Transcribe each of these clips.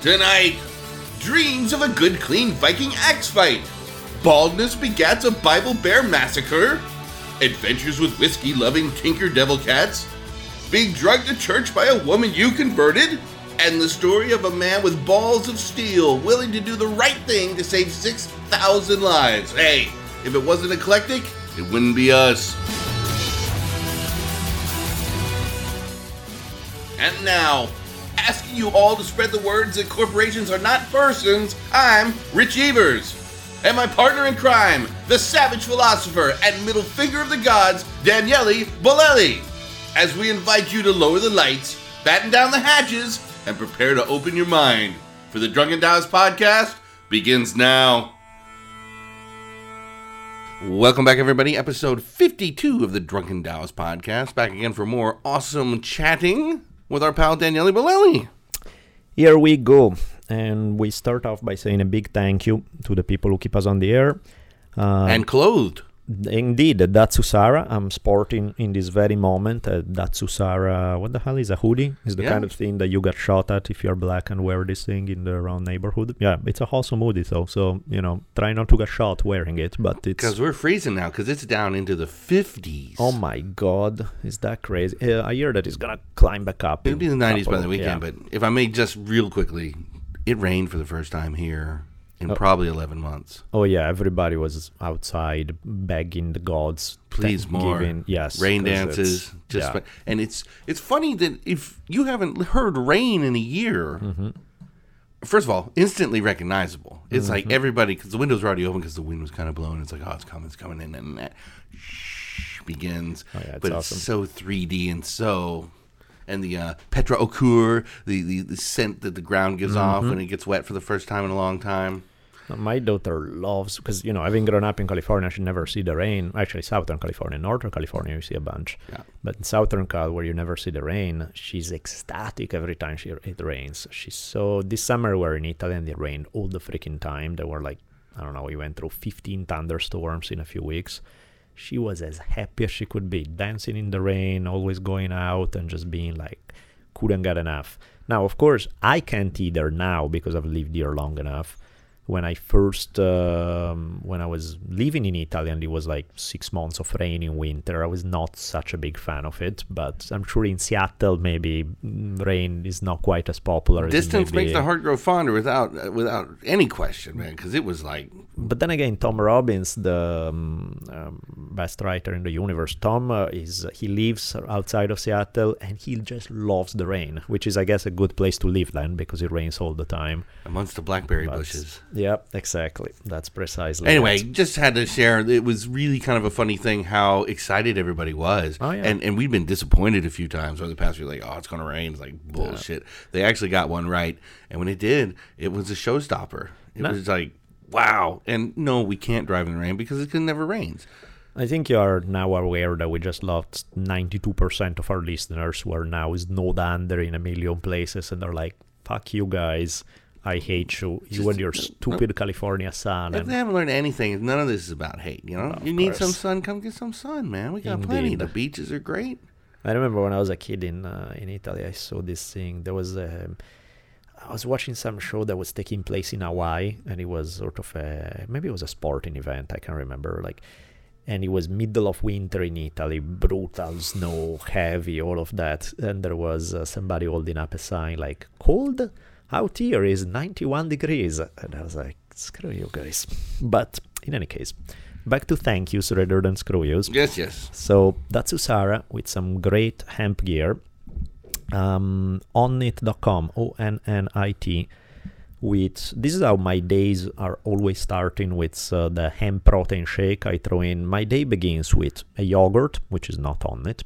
Tonight, dreams of a good, clean Viking axe fight. Baldness begats a Bible bear massacre. Adventures with whiskey loving Tinker Devil Cats. Being drugged to church by a woman you converted. And the story of a man with balls of steel willing to do the right thing to save 6,000 lives. Hey, if it wasn't eclectic, it wouldn't be us. And now, asking you all to spread the words that corporations are not persons, I'm Rich Evers. And my partner in crime, the savage philosopher and middle finger of the gods, Daniele Bolelli. As we invite you to lower the lights, batten down the hatches, and prepare to open your mind. For the Drunken Taoist podcast begins now. Welcome back, everybody. Episode 52 of the Drunken Taoist podcast. Back again for more awesome chatting with our pal Daniele Bolelli. Here we go. And we start off by saying a big thank you to the people who keep us on the air. Uh, and clothed. Indeed, Datsusara I'm sporting in this very moment. A Datsusara, what the hell is a hoodie? Is the Yeah. kind of thing that you get shot at if you're black and wear this thing in the around neighborhood. Yeah, it's a wholesome hoodie though, so you know, try not to get shot wearing it. But it's Because we're freezing now, because it's down into the 50s. oh my god, is that crazy? Uh, I hear that it's gonna climb back up. It'll be the 90s by the weekend, yeah. but if I may just real quickly, it rained for the first time here in Oh. probably 11 months. Oh yeah, everybody was outside begging the gods. Please more. giving- yes, Rain dances. Just yeah. and it's it's funny that if you haven't heard rain in a year, Mm-hmm. first of all, instantly recognizable. It's Mm-hmm. like everybody because the windows were already open because the wind was kind of blowing. It's like oh, it's coming, it's coming, in." and that shh begins. Oh, yeah, it's but awesome. it's so 3D and so. And the uh, petrichor, the, the, the scent that the ground gives off Mm-hmm. when it gets wet for the first time in a long time. My daughter loves because you know having grown up in California, she never see the rain. Actually, Southern California, Northern California, you see a bunch. Yeah. But in Southern Cal, where you never see the rain, she's ecstatic every time she it rains. She's so. This summer we're in Italy and it rained all the freaking time. There were like I don't know. We went through 15 thunderstorms in a few weeks. She was as happy as she could be, dancing in the rain, always going out and just being like couldn't get enough. Now, of course, I can't either now because I've lived here long enough. When I first, um, when I was living in Italy and it was like six months of rain in winter, I was not such a big fan of it. But I'm sure in Seattle, maybe mm, rain is not quite as popular. as Distance may makes the heart grow fonder without uh, without any question, man. Because it was like But then again, Tom Robbins, the um, um, best writer in the universe, Tom uh, is he lives outside of Seattle and he just loves the rain, which is, I guess, a good place to live then because it rains all the time. amongst the blackberry But- bushes. Yep, exactly. That's precisely. Anyway, it. just had to share. It was really kind of a funny thing how excited everybody was. Oh, yeah. And and we've been disappointed a few times over the past few. Like, oh, it's going to rain. It's like bullshit. They actually got one right, and when it did, it was a showstopper. It No. was like, wow. And no, we can't drive in the rain because it can never rains. I think you are now aware that we just lost 92% of our listeners who are now snowed under in a million places and they're like, fuck you guys. I hate you. You Just- and your stupid California sun. If And they haven't learned anything, none of this is about hate. You know, you need some sun. Come get some sun, man. We got plenty. The beaches are great. I remember when I was a kid in uh, in Italy, I saw this thing. There was a, I was watching some show that was taking place in Hawaii, and it was sort of a maybe it was a sporting event. I can't remember. Like, and it was middle of winter in Italy, brutal snow, heavy, all of that. And there was uh, somebody holding up a sign like "Cold out here is 91 degrees," and I was like, "Screw you guys!" But in any case, back to thank yous rather than screw yous. Yes, yes. So Datsusara with some great hemp gear. Um, onnit.com, O N N I T. With this is how my days are always starting with uh, the hemp protein shake. I throw in my day begins with a yogurt, which is not on it,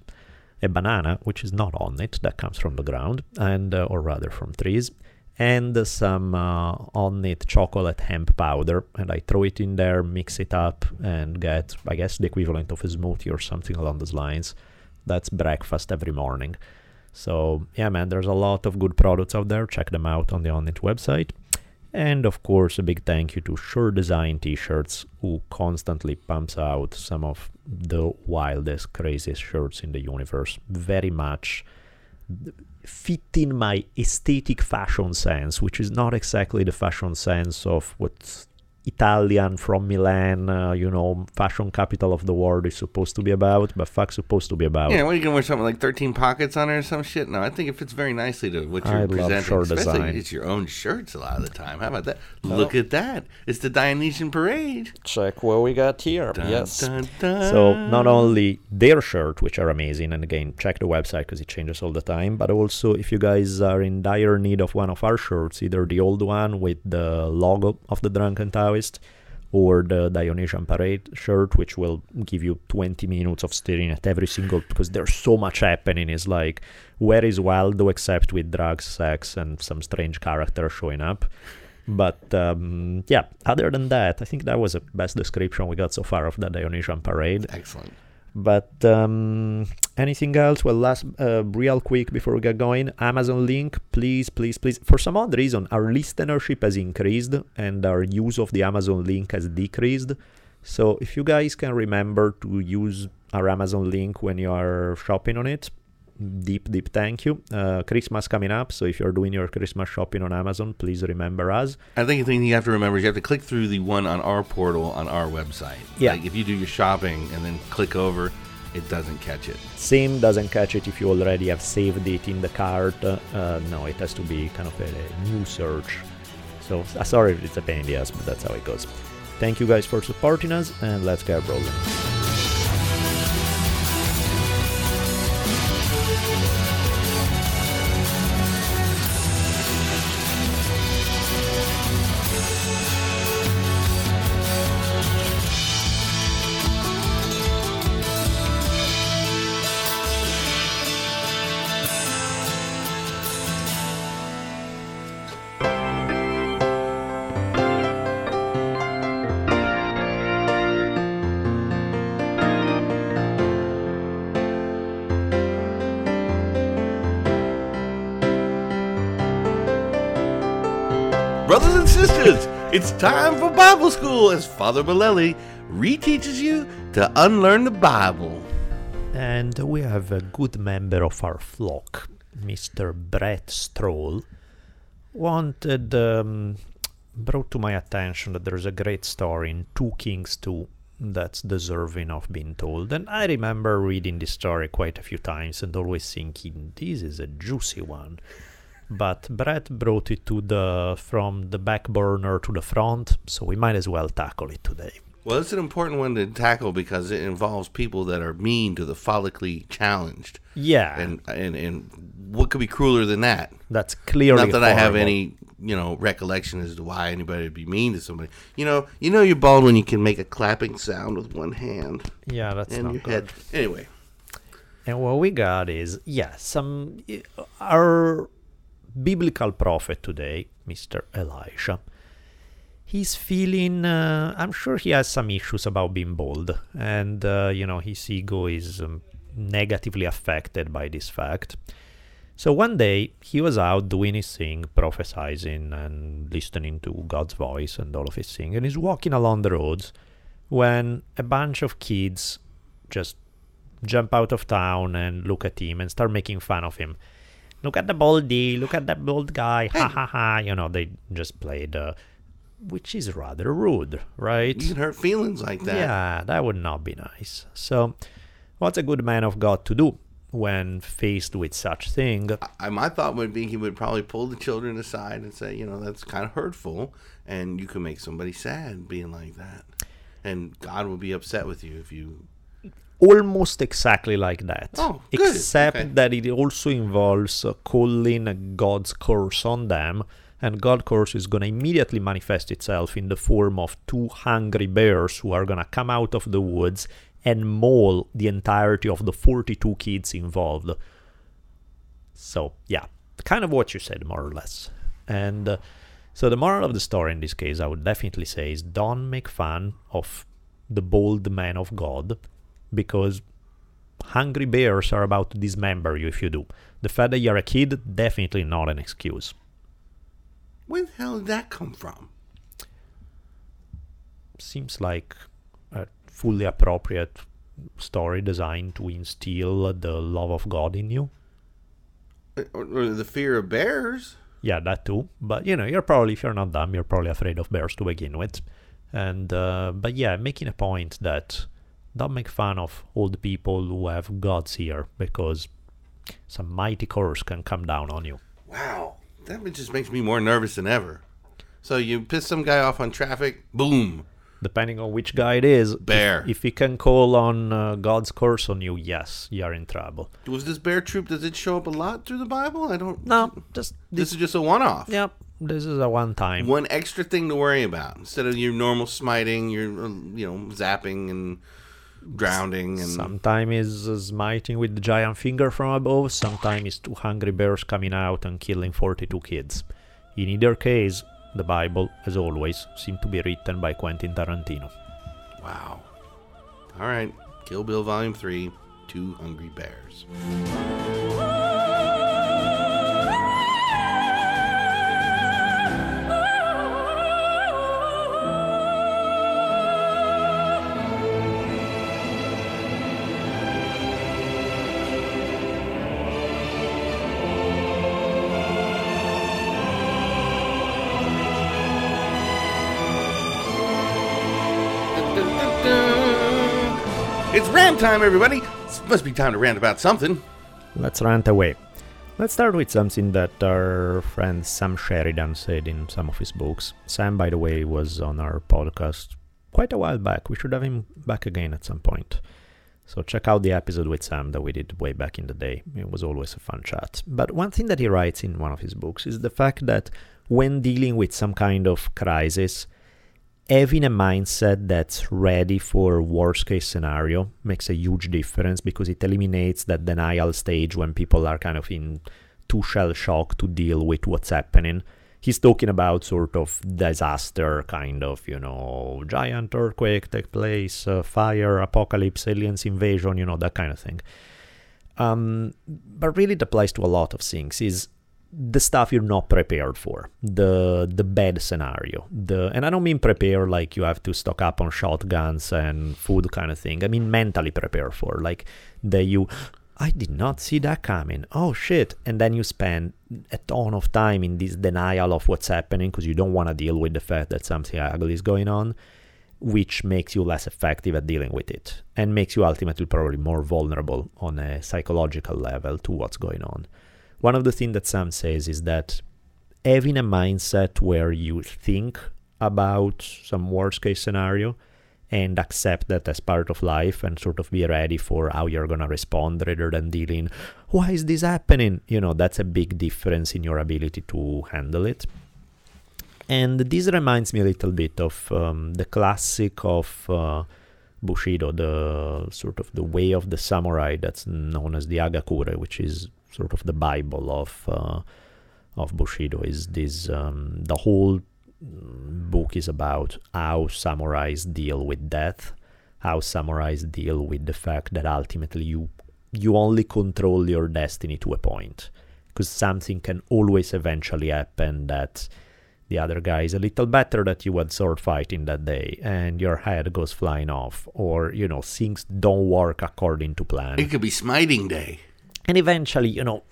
a banana, which is not on it, that comes from the ground, and uh, or rather from trees, and some uh, Onnit chocolate hemp powder, and I throw it in there, mix it up, and get, I guess, the equivalent of a smoothie or something along those lines. That's breakfast every morning. So yeah, man, there's a lot of good products out there. Check them out on the Onnit website. And of course, a big thank you to Sure Design T-shirts, who constantly pumps out some of the wildest, craziest shirts in the universe. Very much fit in my aesthetic fashion sense, which is not exactly the fashion sense of what Italian from Milan, uh, you know, fashion capital of the world is supposed to be about, but fuck supposed to be about. Yeah, what are you gonna wear something like thirteen pockets on it or some shit? No, I think it fits very nicely to what you're I love presenting. short Especially design. it's your own shirts a lot of the time. How about that? Look at that! It's the Dionysian parade. Check what we got here. Dun, yes. dun, dun. So not only their shirt, which are amazing, and again check the website because it changes all the time, but also if you guys are in dire need of one of our shirts, either the old one with the logo of the Drunken Taoist, or the Dionysian Parade shirt, which will give you 20 minutes of staring at every single because there's so much happening. It's like where is Waldo except with drugs, sex, and some strange character showing up. But um, yeah, other than that, I think that was the best description we got so far of the Dionysian Parade. excellent. But um, anything else? Well, last, uh, real quick before we get going, Amazon link, please, please, please. For some odd reason, our listenership has increased and our use of the Amazon link has decreased. So if you guys can remember to use our Amazon link when you are shopping on it, deep, deep thank you. Uh, Christmas coming up, so if you're doing your Christmas shopping on Amazon, please remember us. I think the thing you have to remember is you have to click through the one on our portal on our website. Yeah. Like if you do your shopping and then click over, it doesn't catch it. Same doesn't catch it if you already have saved it in the cart. Uh, no, it has to be kind of a, new search. So uh, sorry if it's a pain in the ass, but that's how it goes. Thank you guys for supporting us, and let's get rolling. As Father Bolelli reteaches you to unlearn the Bible. And we have a good member of our flock, Mr. Brett Stroll, wanted um, brought to my attention that there's a great story in 2 Kings 2 that's deserving of being told. And I remember reading this story quite a few times and always thinking this is a juicy one. But Brett brought it to the from the back burner to the front, so we might as well tackle it today. Well, it's an important one to tackle because it involves people that are mean to the follically challenged. Yeah, And and, and what could be crueler than that? that's clearly Not that I have any, you know, recollection as to why anybody would be mean to somebody. You know, you know you're bald when you can make a clapping sound with one hand Yeah, that's and not your good. head. Anyway, And what we got is, yeah, some our biblical prophet today, Mr. Elisha. He's feeling. Uh, I'm sure he has some issues about being bold, and uh, you know his ego is um, negatively affected by this fact. So one day he was out doing his thing, prophesying and listening to God's voice and all of his thing, and he's walking along the roads when a bunch of kids just jump out of town and look at him and start making fun of him. Look at the baldy, look at that bald guy, ha ha ha. You know, they just played, uh, which is rather rude, right? you can hurt feelings like that. Yeah, that would not be nice. So, what's a good man of God to do when faced with such thing? I, my thought would be he would probably pull the children aside and say, you know, that's kind of hurtful, and you can make somebody sad being like that, and God will be upset with you if you. Almost exactly like that. Oh. Except Okay. that it also involves calling God's curse on them, and God's curse is going to immediately manifest itself in the form of two hungry bears who are going to come out of the woods, and maul the entirety of the 42 kids involved. So, yeah, kind of what you said, more or less. And uh, so, the moral of the story in this case, I would definitely say, is don't make fun of the bold man of God because hungry bears are about to dismember you if you do. The fact that you're a kid, definitely not an excuse. Where the hell did that come from? Seems like a fully appropriate story designed to instill the love of God in you. Uh, Or, or the fear of bears? Yeah, that too. But you know, you're probably if you're not dumb, you're probably afraid of bears to begin with. And uh, but yeah, making a point that don't make fun of old people who have gods here because some mighty curse can come down on you. Wow, that just makes me more nervous than ever. So you piss some guy off on traffic, boom, Depending on which guy it is, Bear. If, he can call on uh, God's curse on you, yes, you're in trouble. Was this bear troop? Does it show up a lot through the Bible? I don't. No, just This this. is just a one-off. Yep, this is a one time. One extra thing to worry about instead of your normal smiting, your uh, you know zapping and drowning and Sometime is smiting with the giant finger from above, sometimes is two hungry bears coming out and killing 42 kids. In either case, the Bible, as always, seemed to be written by Quentin Tarantino. wow. All right, Kill Bill Volume Three, Two Hungry Bears. Oh! Rant time, everybody. It must be time to rant about something. Let's rant away. Let's start with something that our friend Sam Sheridan said in some of his books. Sam, by the way, was on our podcast quite a while back. We should have him back again at some point. So check out the episode with Sam that we did way back in the day. It was always a fun chat. But one thing that he writes in one of his books is the fact that when dealing with some kind of crisis, having a mindset that's ready for worst case scenario makes a huge difference because it eliminates that denial stage when people are kind of in too shell shock to deal with what's happening. He's talking about sort of disaster kind of you know giant earthquake take place uh, fire apocalypse aliens invasion you know that kind of thing. Um, but really it applies to a lot of things is the stuff you're not prepared for the the bad scenario the and i don't mean prepare like you have to stock up on shotguns and food kind of thing. I mean mentally prepare for like that you i did not see that coming. Oh shit. And then you spend a ton of time in this denial of what's happening because you don't want to deal with the fact that something ugly is going on which makes you less effective at dealing with it and makes you ultimately probably more vulnerable on a psychological level to what's going on one of the things that Sam says is that having a mindset where you think about some worst case scenario and accept that as part of life and sort of be ready for how you're going to respond rather than dealing, why is this happening? You know, that's a big difference in your ability to handle it. And this reminds me a little bit of um, the classic of uh, Bushido, the sort of the way of the samurai that's known as the Hagakure, which is sort of the Bible of uh, of Bushido. Is this um, the whole book is about how samurais deal with death, how samurais deal with the fact that ultimately you you only control your destiny to a point, because something can always eventually happen that the other guy is a little better that you had sword fighting that day and your head goes flying off or you know things don't work according to plan It could be smiting day. And eventually you know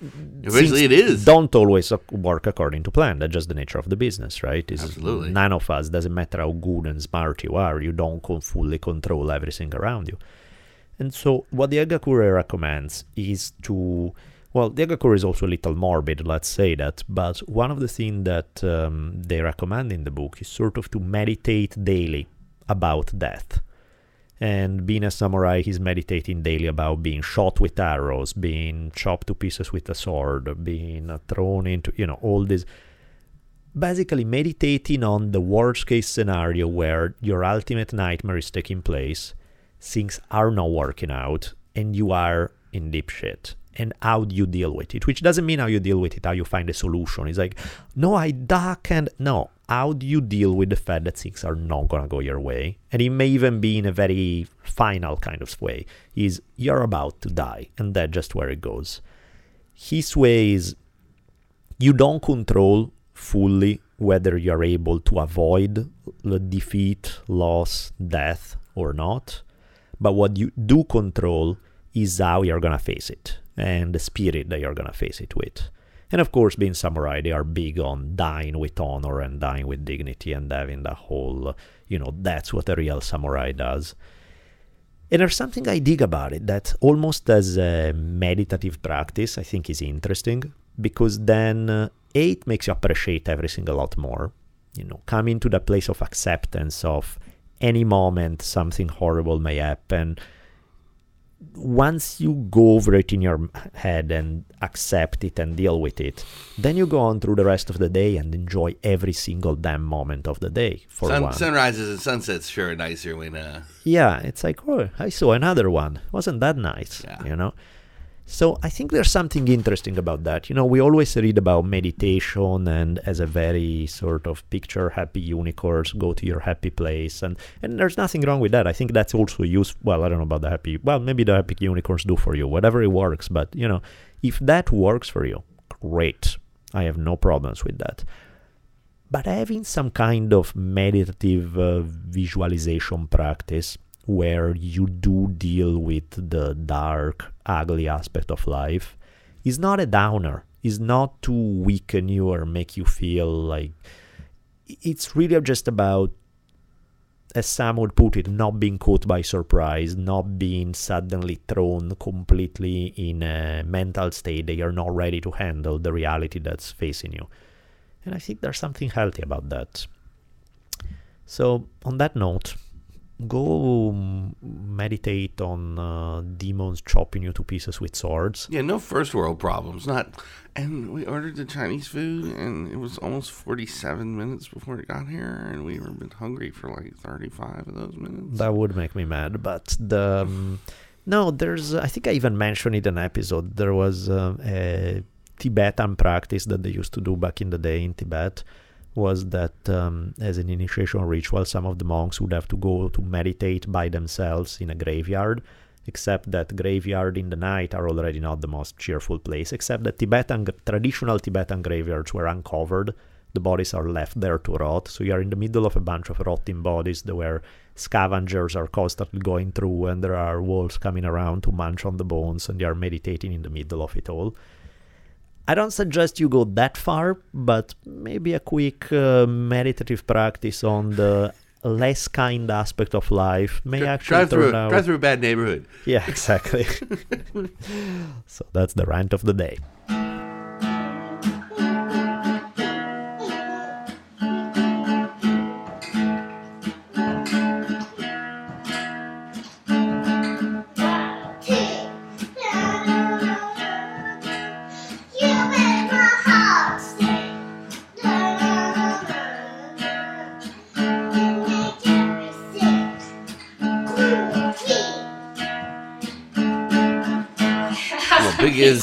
Eventually it is. don't always work according to plan that's just the nature of the business right It's- Absolutely. none of us doesn't matter how good and smart you are you don't fully control everything around you and so what the Hagakure recommends is to well, the Hagakure is also a little morbid, let's say that, but one of the things that um, they recommend in the book is sort of to meditate daily about death. And being a samurai, he's meditating daily about being shot with arrows, being chopped to pieces with a sword, being thrown into, you know, all this. Basically, meditating on the worst case scenario where your ultimate nightmare is taking place things are not working out and you are in deep shit. And how do you deal with it? Which doesn't mean how you deal with it how you find a solution. It's like no i duck and no how do you deal with the fact that things are not going to go your way and it may even be in a very final kind of way is you're about to die and that's just where it goes his way is you don't control fully whether you're able to avoid defeat loss death or not but what you do control is how you're going to face it and the spirit that you're going to face it with. And of course, being samurai, they are big on dying with honor and dying with dignity and having the whole, you know, that's what a real samurai does. And there's something I dig about it that almost as a meditative practice, I think is interesting because then uh, it makes you appreciate everything a lot more. You know, coming to the place of acceptance of any moment something horrible may happen once you go over it in your head and accept it and deal with it, then you go on through the rest of the day and enjoy every single damn moment of the day. For Sun, one, sunrises and sunsets sure are nicer when. Uh... Yeah, it's like oh, I saw another one. Wasn't that nice? Yeah. You know. So I think there's something interesting about that. You know, we always read about meditation and as a very sort of picture happy unicorns, go to your happy place, and and there's nothing wrong with that. I think that's also useful. Well, I don't know about the happy. Well, maybe the happy unicorns do for you, whatever it works. But you know, if that works for you, great. I have no problems with that. But having some kind of meditative uh, visualization practice where you do deal with the dark, ugly aspect of life is not a downer. Is not to weaken you or make you feel like it's really just about, as Sam would put it, not being caught by surprise, not being suddenly thrown completely in a mental state that you're not ready to handle the reality that's facing you. And I think there's something healthy about that. So, on that note, go meditate on uh, demons chopping you to pieces with swords. Yeah, no first world problems. Not, and we ordered the Chinese food, and it was almost forty-seven minutes before it got here, and we were bit hungry for like thirty-five of those minutes. That would make me mad, but the um, no, there's. I think I even mentioned it in an episode. There was uh, a Tibetan practice that they used to do back in the day in Tibet was that um, as an initiation ritual, some of the monks would have to go to meditate by themselves in a graveyard. Except that graveyard in the night are already not the most cheerful place. Except that Tibetan traditional Tibetan graveyards were uncovered. The bodies are left there to rot. So you are in the middle of a bunch of rotting bodies where scavengers are constantly going through, and there are wolves coming around to munch on the bones, and they are meditating in the middle of it all. I don't suggest you go that far, but maybe a quick uh, meditative practice on the less kind aspect of life may Dri- actually drive through, out. drive through a bad neighborhood. Yeah, exactly. so that's the rant of the day.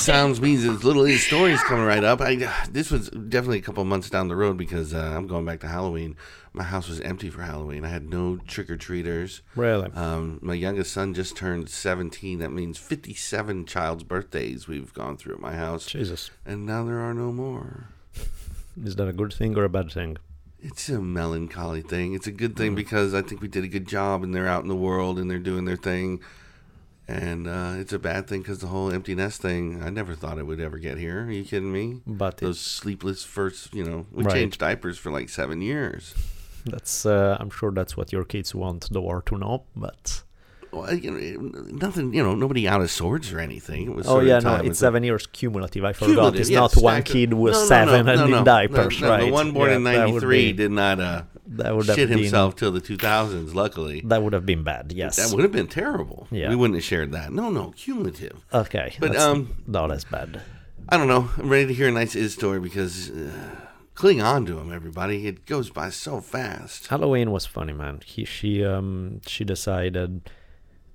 Sounds means as little is stories coming right up. I this was definitely a couple months down the road because uh, I'm going back to Halloween. My house was empty for Halloween. I had no trick or treaters. Really? Um, my youngest son just turned 17. That means 57 child's birthdays we've gone through at my house, Jesus. and now there are no more. Is that a good thing or a bad thing? It's a melancholy thing. It's a good thing because I think we did a good job, and they're out in the world and they're doing their thing. And uh, it's a bad thing because the whole empty nest thing. I never thought it would ever get here. Are you kidding me? But Those sleepless first, you know, we Right. changed diapers for like seven years. that's, uh, I'm sure that's what your kids want the war to know, but. Well, you know, nothing, you know, nobody out of swords or anything. It was Oh, yeah, no, it's seven years cumulative. I forgot. Cumulative, It's yeah, not one kid was No, no, seven no, and in no, diapers, no, no, right? The one born Yeah, in '93 be- did not uh, That would have shit been, himself till the 2000s. Luckily, That would have been bad, yes. that would have been terrible. Yeah. we wouldn't have shared that. No, no, cumulative. okay. But, um, not as bad. I don't know. I'm ready to hear a nice Iz story because uh, cling on to him, everybody. It goes by so fast. Halloween was funny, man. He, she, um, she decided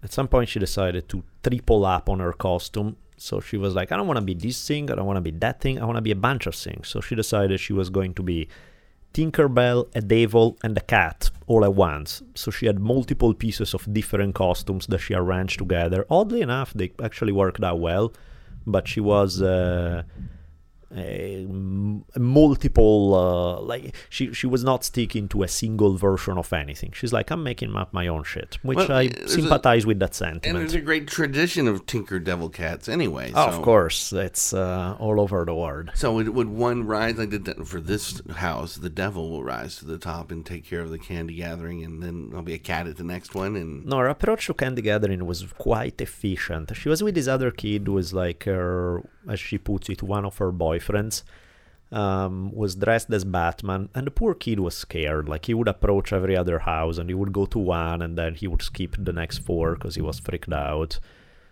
At some point, she decided to triple up on her costume. So she was like, I don't want to be this thing, I don't want to be that thing, I want to be a bunch of things. So she decided she was going to be Tinkerbell, a devil, and a cat all at once. So she had multiple pieces of different costumes that she arranged together. Oddly enough, they actually worked out well, but she was. Uh, multiple uh, like she she was not sticking to a single version of anything she's like i'm making up my own shit which Well, i there's a- sympathize with that sentiment. And there's a great tradition of Tinker Devil cats anyway. Oh, so- of course it's uh, all over the world So would, would one rise like the de- for this house? The devil will rise to the top and take care of the candy gathering, and then there'll be a cat at the next one. And No, her approach to candy gathering was quite efficient. She was with this other kid who was like her, as she puts it, one of her boyfriends. Um, was dressed as Batman, and the poor kid was scared. Like he would approach every other house, and he would go to one, and then he would skip the next four because he was freaked out.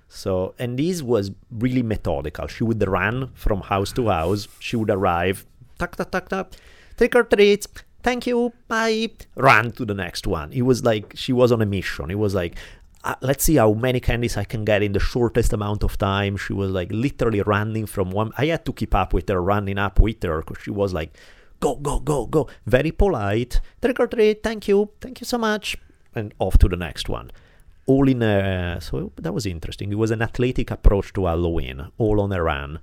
So, and this was really methodical. She would run from house to house. She would arrive, tuck, tuck, tuck, tuck, trick or treat, thank you, bye, run to the next one. It was like she was on a mission. It was like, uh, let's see how many candies I can get in the shortest amount of time. She was like literally running from one. I had to keep up with her, running up with her because she was like, go, go, go, go. Very polite. Trick or treat, thank you, thank you so much. And off to the next one all in a so that was interesting. It was an athletic approach to Halloween, all on a run.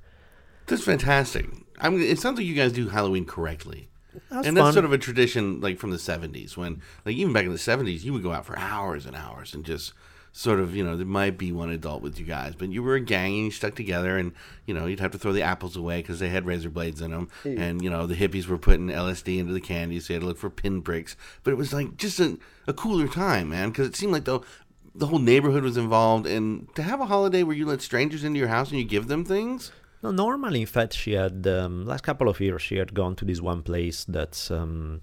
that's fantastic. I mean, it sounds like you guys do Halloween correctly. That was and fun. that's sort of a tradition like from the 70s when like even back in the 70s you would go out for hours and hours and just sort of you know there might be one adult with you guys but you were a gang and you stuck together and you know you'd have to throw the apples away because they had razor blades in them and you know the hippies were putting lsd into the candy so you had to look for pinpricks but it was like just a, a cooler time man because it seemed like the the whole neighborhood was involved. And to have a holiday where you let strangers into your house and you give them things? No, normally, in fact, she had um, last couple of years she had gone to this one place that's um,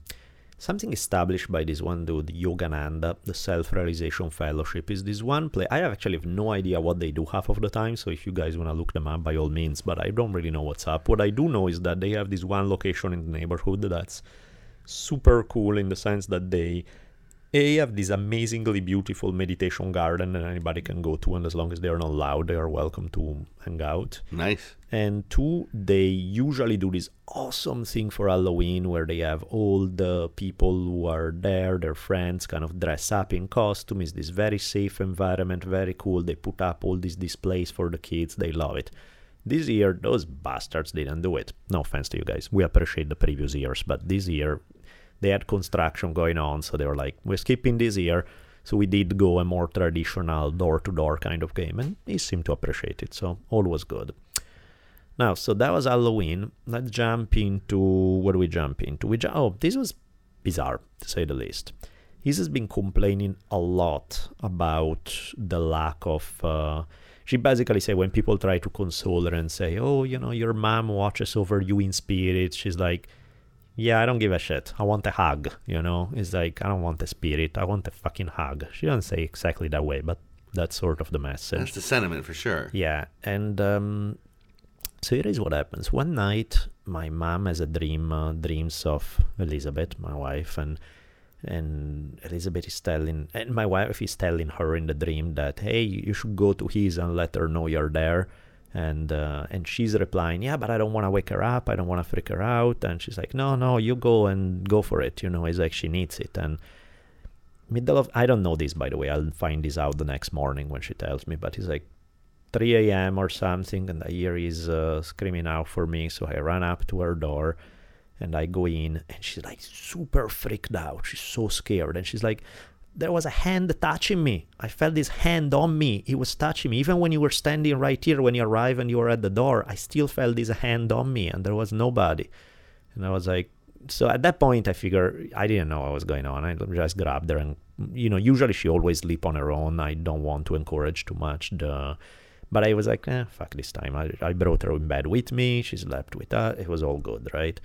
something established by this one dude, Yogananda, the Self-Realization Fellowship. Is this one place? I actually have no idea what they do half of the time. So if you guys want to look them up, by all means. But I don't really know what's up. What I do know is that they have this one location in the neighborhood that's super cool in the sense that they a have this amazingly beautiful meditation garden that anybody can go to and as long as they are not loud they are welcome to hang out. Nice. And two they usually do this awesome thing for halloween where they have all the people who are there their friends kind of dress up in costume. It's this very safe environment very cool. They put up all these displays for the kids. They love it. This year those bastards didn't do it. No offense to you guys. We appreciate the previous years but this year they had construction going on so they were like we're skipping this year. So we did go a more traditional door-to-door kind of game and he seemed to appreciate it so all was good. Now so that was halloween. Let's jump into what do we jump into? We ju- oh this was bizarre to say the least. He's has been complaining a lot about the lack of uh, she basically said when people try to console her and say oh you know your mom watches over you in spirit she's like yeah, I don't give a shit. I want a hug, you know? It's like, I don't want a spirit. I want a fucking hug. She doesn't say exactly that way, but that's sort of the message. that's the sentiment for sure Yeah, and um, so here is what happens. One night, my mom has a dream, uh, dreams of Elizabeth, my wife, and and Elizabeth is telling, and my wife is telling her in the dream that, hey, you should go to his and let her know you're there. And uh, and she's replying, yeah, but I don't want to wake her up. I don't want to freak her out. And she's like, no, no, you go and go for it. You know, it's like she needs it. And middle of I don't know this by the way. I'll find this out the next morning when she tells me. But it's like 3 a.m. or something, and I hear he's uh, screaming out for me. So I run up to her door, and I go in, and she's like super freaked out. She's so scared, and she's like, "There was a hand touching me. I felt this hand on me. It was touching me. Even when you were standing right here, when you arrived and you were at the door, I still felt this hand on me, and there was nobody." And I was like, so at that point, I figure I didn't know what was going on. I just grabbed her, and you know, usually she always sleep on her own. I don't want to encourage too much the. But I was like, eh, fuck this time. I, I brought her in bed with me. She slept with us. It was all good, right?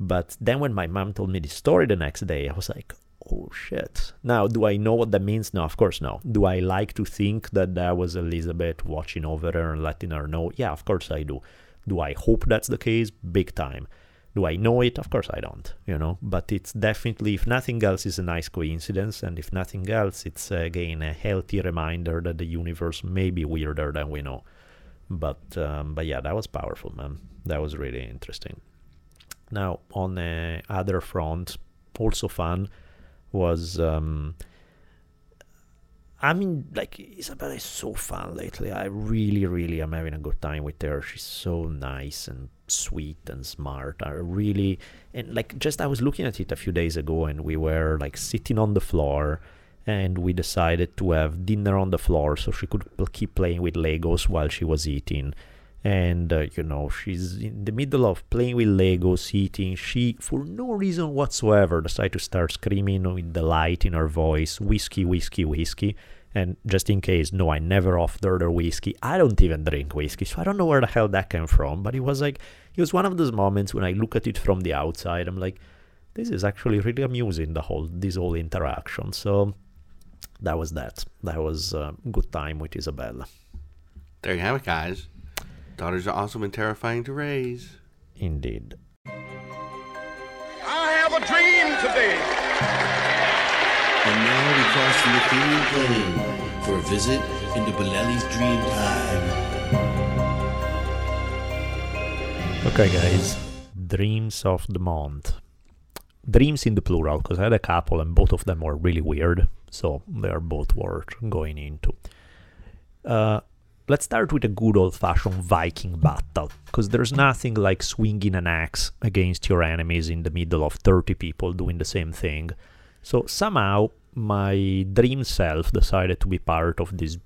But then when my mom told me the story the next day, I was like, oh shit. Now, do I know what that means? No, of course no. Do I like to think that that was Elizabeth watching over her and letting her know? Yeah, of course I do. Do I hope that's the case? Big time. Do I know it? Of course I don't, you know. But it's definitely, if nothing else, is a nice coincidence, and if nothing else, it's uh, again a healthy reminder that the universe may be weirder than we know. But um, but yeah, that was powerful, man. That was really interesting. Now on the other front, also fun was. Um, I mean, like Isabella is so fun lately. I really, really am having a good time with her. She's so nice and sweet and smart. I really and like just I was looking at it a few days ago, and we were like sitting on the floor, and we decided to have dinner on the floor so she could keep playing with Legos while she was eating. And uh, you know, she's in the middle of playing with Legos, eating. She, for no reason whatsoever, decided to start screaming with delight in her voice, "Whiskey, whiskey, whiskey!" And just in case, no, I never offered her whiskey. I don't even drink whiskey, so I don't know where the hell that came from. But it was like, it was one of those moments when I look at it from the outside, I'm like, this is actually really amusing. The whole this whole interaction. So that was that. That was a good time with Isabella. There you have it, guys. Daughters are awesome and terrifying to raise. Indeed. I have a dream today. And now we cross the ethereal plane for a visit into Bolelli's dream time. Okay, guys. Dreams of the month. Dreams in the plural, because I had a couple and both of them were really weird, so they are both worth going into. Uh, let's start with a good old fashioned Viking battle, because there's nothing like swinging an axe against your enemies in the middle of 30 people doing the same thing. So somehow my dream self decided to be part of this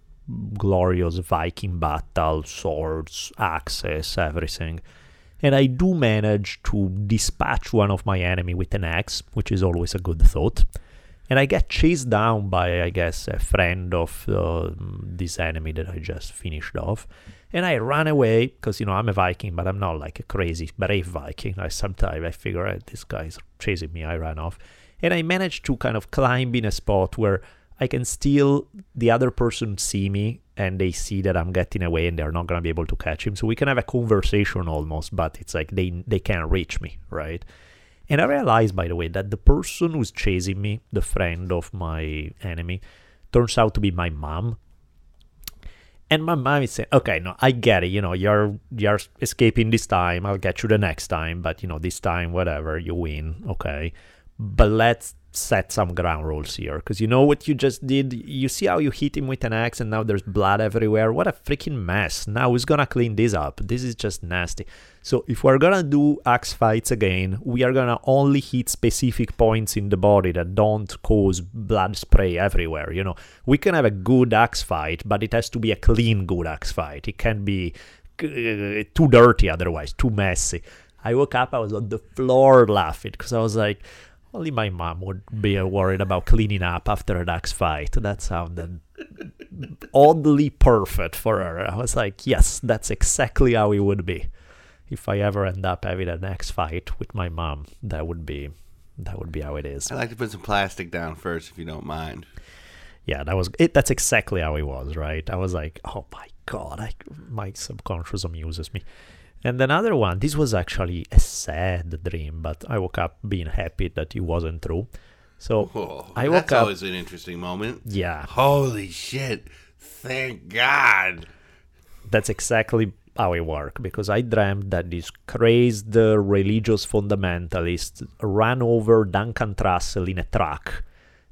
glorious Viking battle, swords, axes, everything. And I do manage to dispatch one of my enemy with an axe, which is always a good thought. And I get chased down by, I guess, a friend of uh, this enemy that I just finished off. And I run away because, you know, I'm a Viking, but I'm not like a crazy brave Viking. I sometimes I figure out this guy's chasing me. I run off and I managed to kind of climb in a spot where I can still the other person see me and they see that I'm getting away and they're not gonna be able to catch him. So we can have a conversation almost, but it's like they they can't reach me, right? And I realized, by the way, that the person who's chasing me, the friend of my enemy, turns out to be my mom. And my mom is saying, "Okay, no, I get it. You know, you're you're escaping this time. I'll get you the next time. But you know, this time, whatever, you win. Okay." but let's set some ground rules here because you know what you just did? You see how you hit him with an axe and now there's blood everywhere? What a freaking mess. Now who's gonna clean this up? This is just nasty. So if we're gonna do axe fights again we are gonna only hit specific points in the body that don't cause blood spray everywhere you know? We can have a good axe fight but it has to be a clean good axe fight. It can't be uh, too dirty otherwise too messy. I woke up i was on the floor laughing because i was like only my mom would be worried about cleaning up after an axe fight. That sounded oddly perfect for her. I was like, yes, that's exactly how it would be. If I ever end up having an axe fight with my mom, that would be that would be how it is. I'd like to put some plastic down first, if you don't mind. Yeah, that was it. That's exactly how it was, right? I was like, oh my god, I, my subconscious amuses me. And another one, this was actually a sad dream, but I woke up being happy that it wasn't true. So Oh, I woke that's up. always an interesting moment. Yeah, Holy shit! Thank God. that's exactly how it worked because I dreamt that this crazed religious fundamentalist ran over Duncan Trussell in a truck,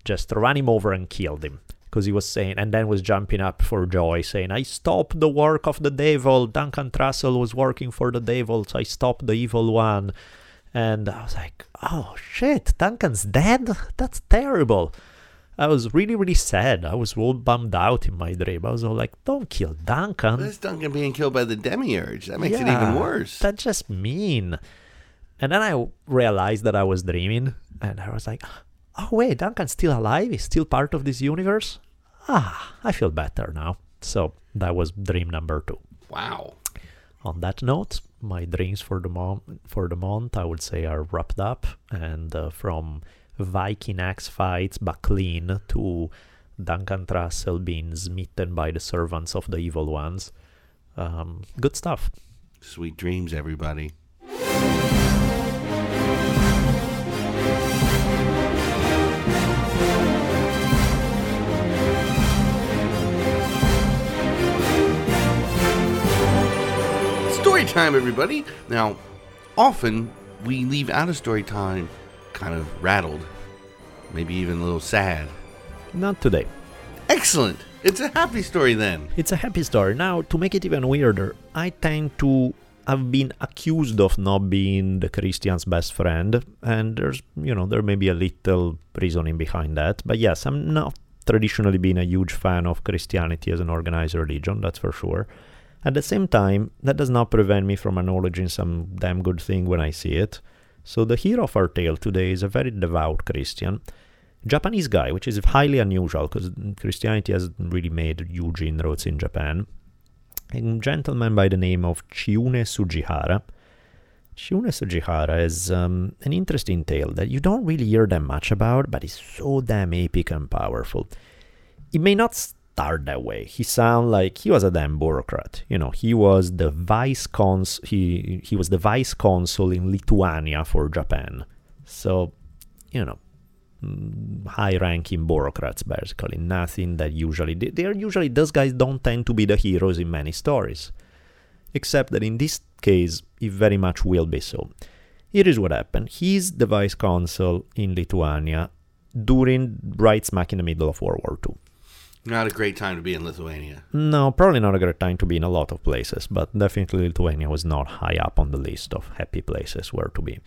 just ran him over and killed him because he was saying, and then was jumping up for joy, saying, I stopped the work of the devil. Duncan Trussell was working for the devil, so I stopped the evil one. And I was like, oh shit, Duncan's dead? That's terrible. I was really, really sad. I was all bummed out in my dream. I was all like, don't kill Duncan. This Duncan being killed by the demiurge. That makes it even worse. That's just mean. And then I realized that I was dreaming, and I was like, oh, wait, Duncan's still alive? He's still part of this universe? Ah, I feel better now. So that was dream number two. Wow. On that note, my dreams for the month, for the month, I would say, are wrapped up, and uh, from Viking axe fights clean to Duncan Trussell being smitten by the servants of the evil ones. Um, good stuff. Sweet dreams, everybody. Story time, everybody. Now, often we leave out of story time kind of rattled, maybe even a little sad. Not today. Excellent. It's a happy story then. It's a happy story. Now, to make it even weirder, I tend to have been accused of not being the Christian's best friend, and there's, you know, there may be a little reasoning behind that. But yes, I'm not traditionally been a huge fan of Christianity as an organized religion, that's for sure. At the same time, that does not prevent me from acknowledging some damn good thing when I see it. So the hero of our tale today is a very devout Christian, Japanese guy, which is highly unusual because Christianity hasn't really made huge inroads in Japan. A gentleman by the name of Chiune Sugihara. Chiune Sugihara is um, an interesting tale that you don't really hear that much about, but it's so damn epic and powerful. It may not start that way. He sound like he was a damn bureaucrat. You know, he was the vice cons. He he was the vice consul in Lithuania for Japan. So, you know, mm, high-ranking bureaucrats basically. Nothing that usually they- they're usually those guys don't tend to be the heroes in many stories, except that in this case, he very much will be so. Here is what happened. He's the vice consul in Lithuania during right smack in the middle of World War II. Not a great time to be in Lithuania. No, probably not a great time to be in a lot of places, but definitely Lithuania was not high up on the list of happy places where to be.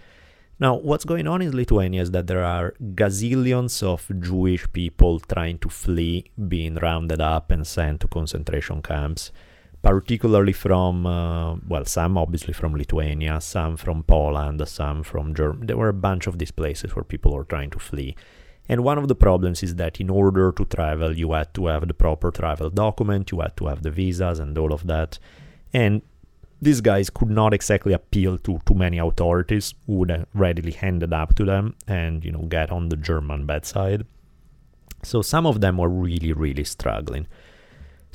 Now, what's going on in Lithuania is that there are gazillions of Jewish people trying to flee, being rounded up and sent to concentration camps, particularly from, uh, well, some obviously from Lithuania, some from Poland, some from Germany. There were a bunch of these places where people were trying to flee. And one of the problems is that in order to travel, you had to have the proper travel document, you had to have the visas and all of that. And these guys could not exactly appeal to too many authorities who would readily hand it up to them and, you know, get on the German bedside. So some of them were really, really struggling.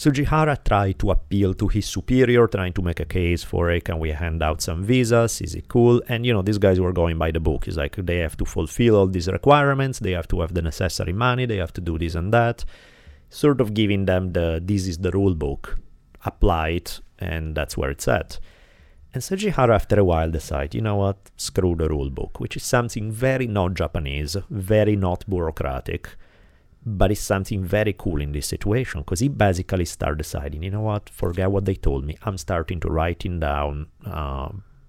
Sugihara tried to appeal to his superior, trying to make a case for it. Can we hand out some visas? Is it cool? And you know, these guys were going by the book. It's like they have to fulfill all these requirements, they have to have the necessary money, they have to do this and that. Sort of giving them the this is the rule book, apply it, and that's where it's at. And Sugihara, after a while, decided, you know what, screw the rule book, which is something very not Japanese, very not bureaucratic but it's something very cool in this situation because he basically started deciding, you know what, forget what they told me. I'm starting to writing down uh,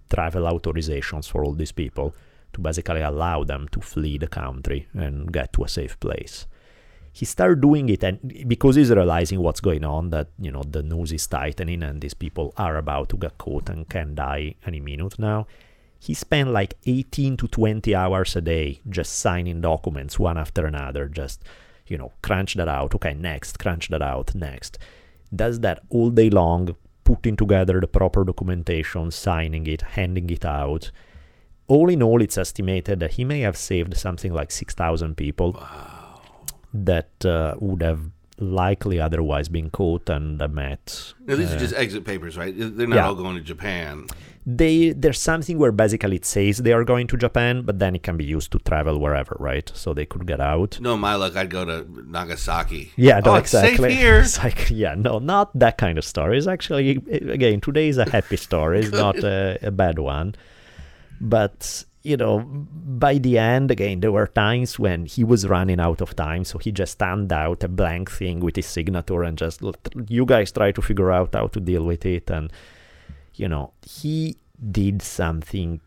travel authorizations for all these people to basically allow them to flee the country and get to a safe place. He started doing it, and because he's realizing what's going on, that you know the news is tightening and these people are about to get caught and can die any minute now. He spent like 18 to 20 hours a day just signing documents one after another, just you know, crunch that out. Okay, next, crunch that out, next. Does that all day long, putting together the proper documentation, signing it, handing it out. All in all, it's estimated that he may have saved something like 6,000 people that uh, would have likely otherwise been caught and uh, met. Now, these uh, are just exit papers, right? They're not yeah. all going to Japan. They there's something where basically it says they are going to Japan, but then it can be used to travel wherever, right? So they could get out. No, my luck, I'd go to Nagasaki. Yeah, no, oh, it's exactly. safe here. It's like, yeah, no, not that kind of story. It's actually, again, today is a happy story. It's not a, a bad one. But, you know, by the end, again, there were times when he was running out of time. So he just stand out a blank thing with his signature and just, you guys try to figure out how to deal with it. And, you know, he did something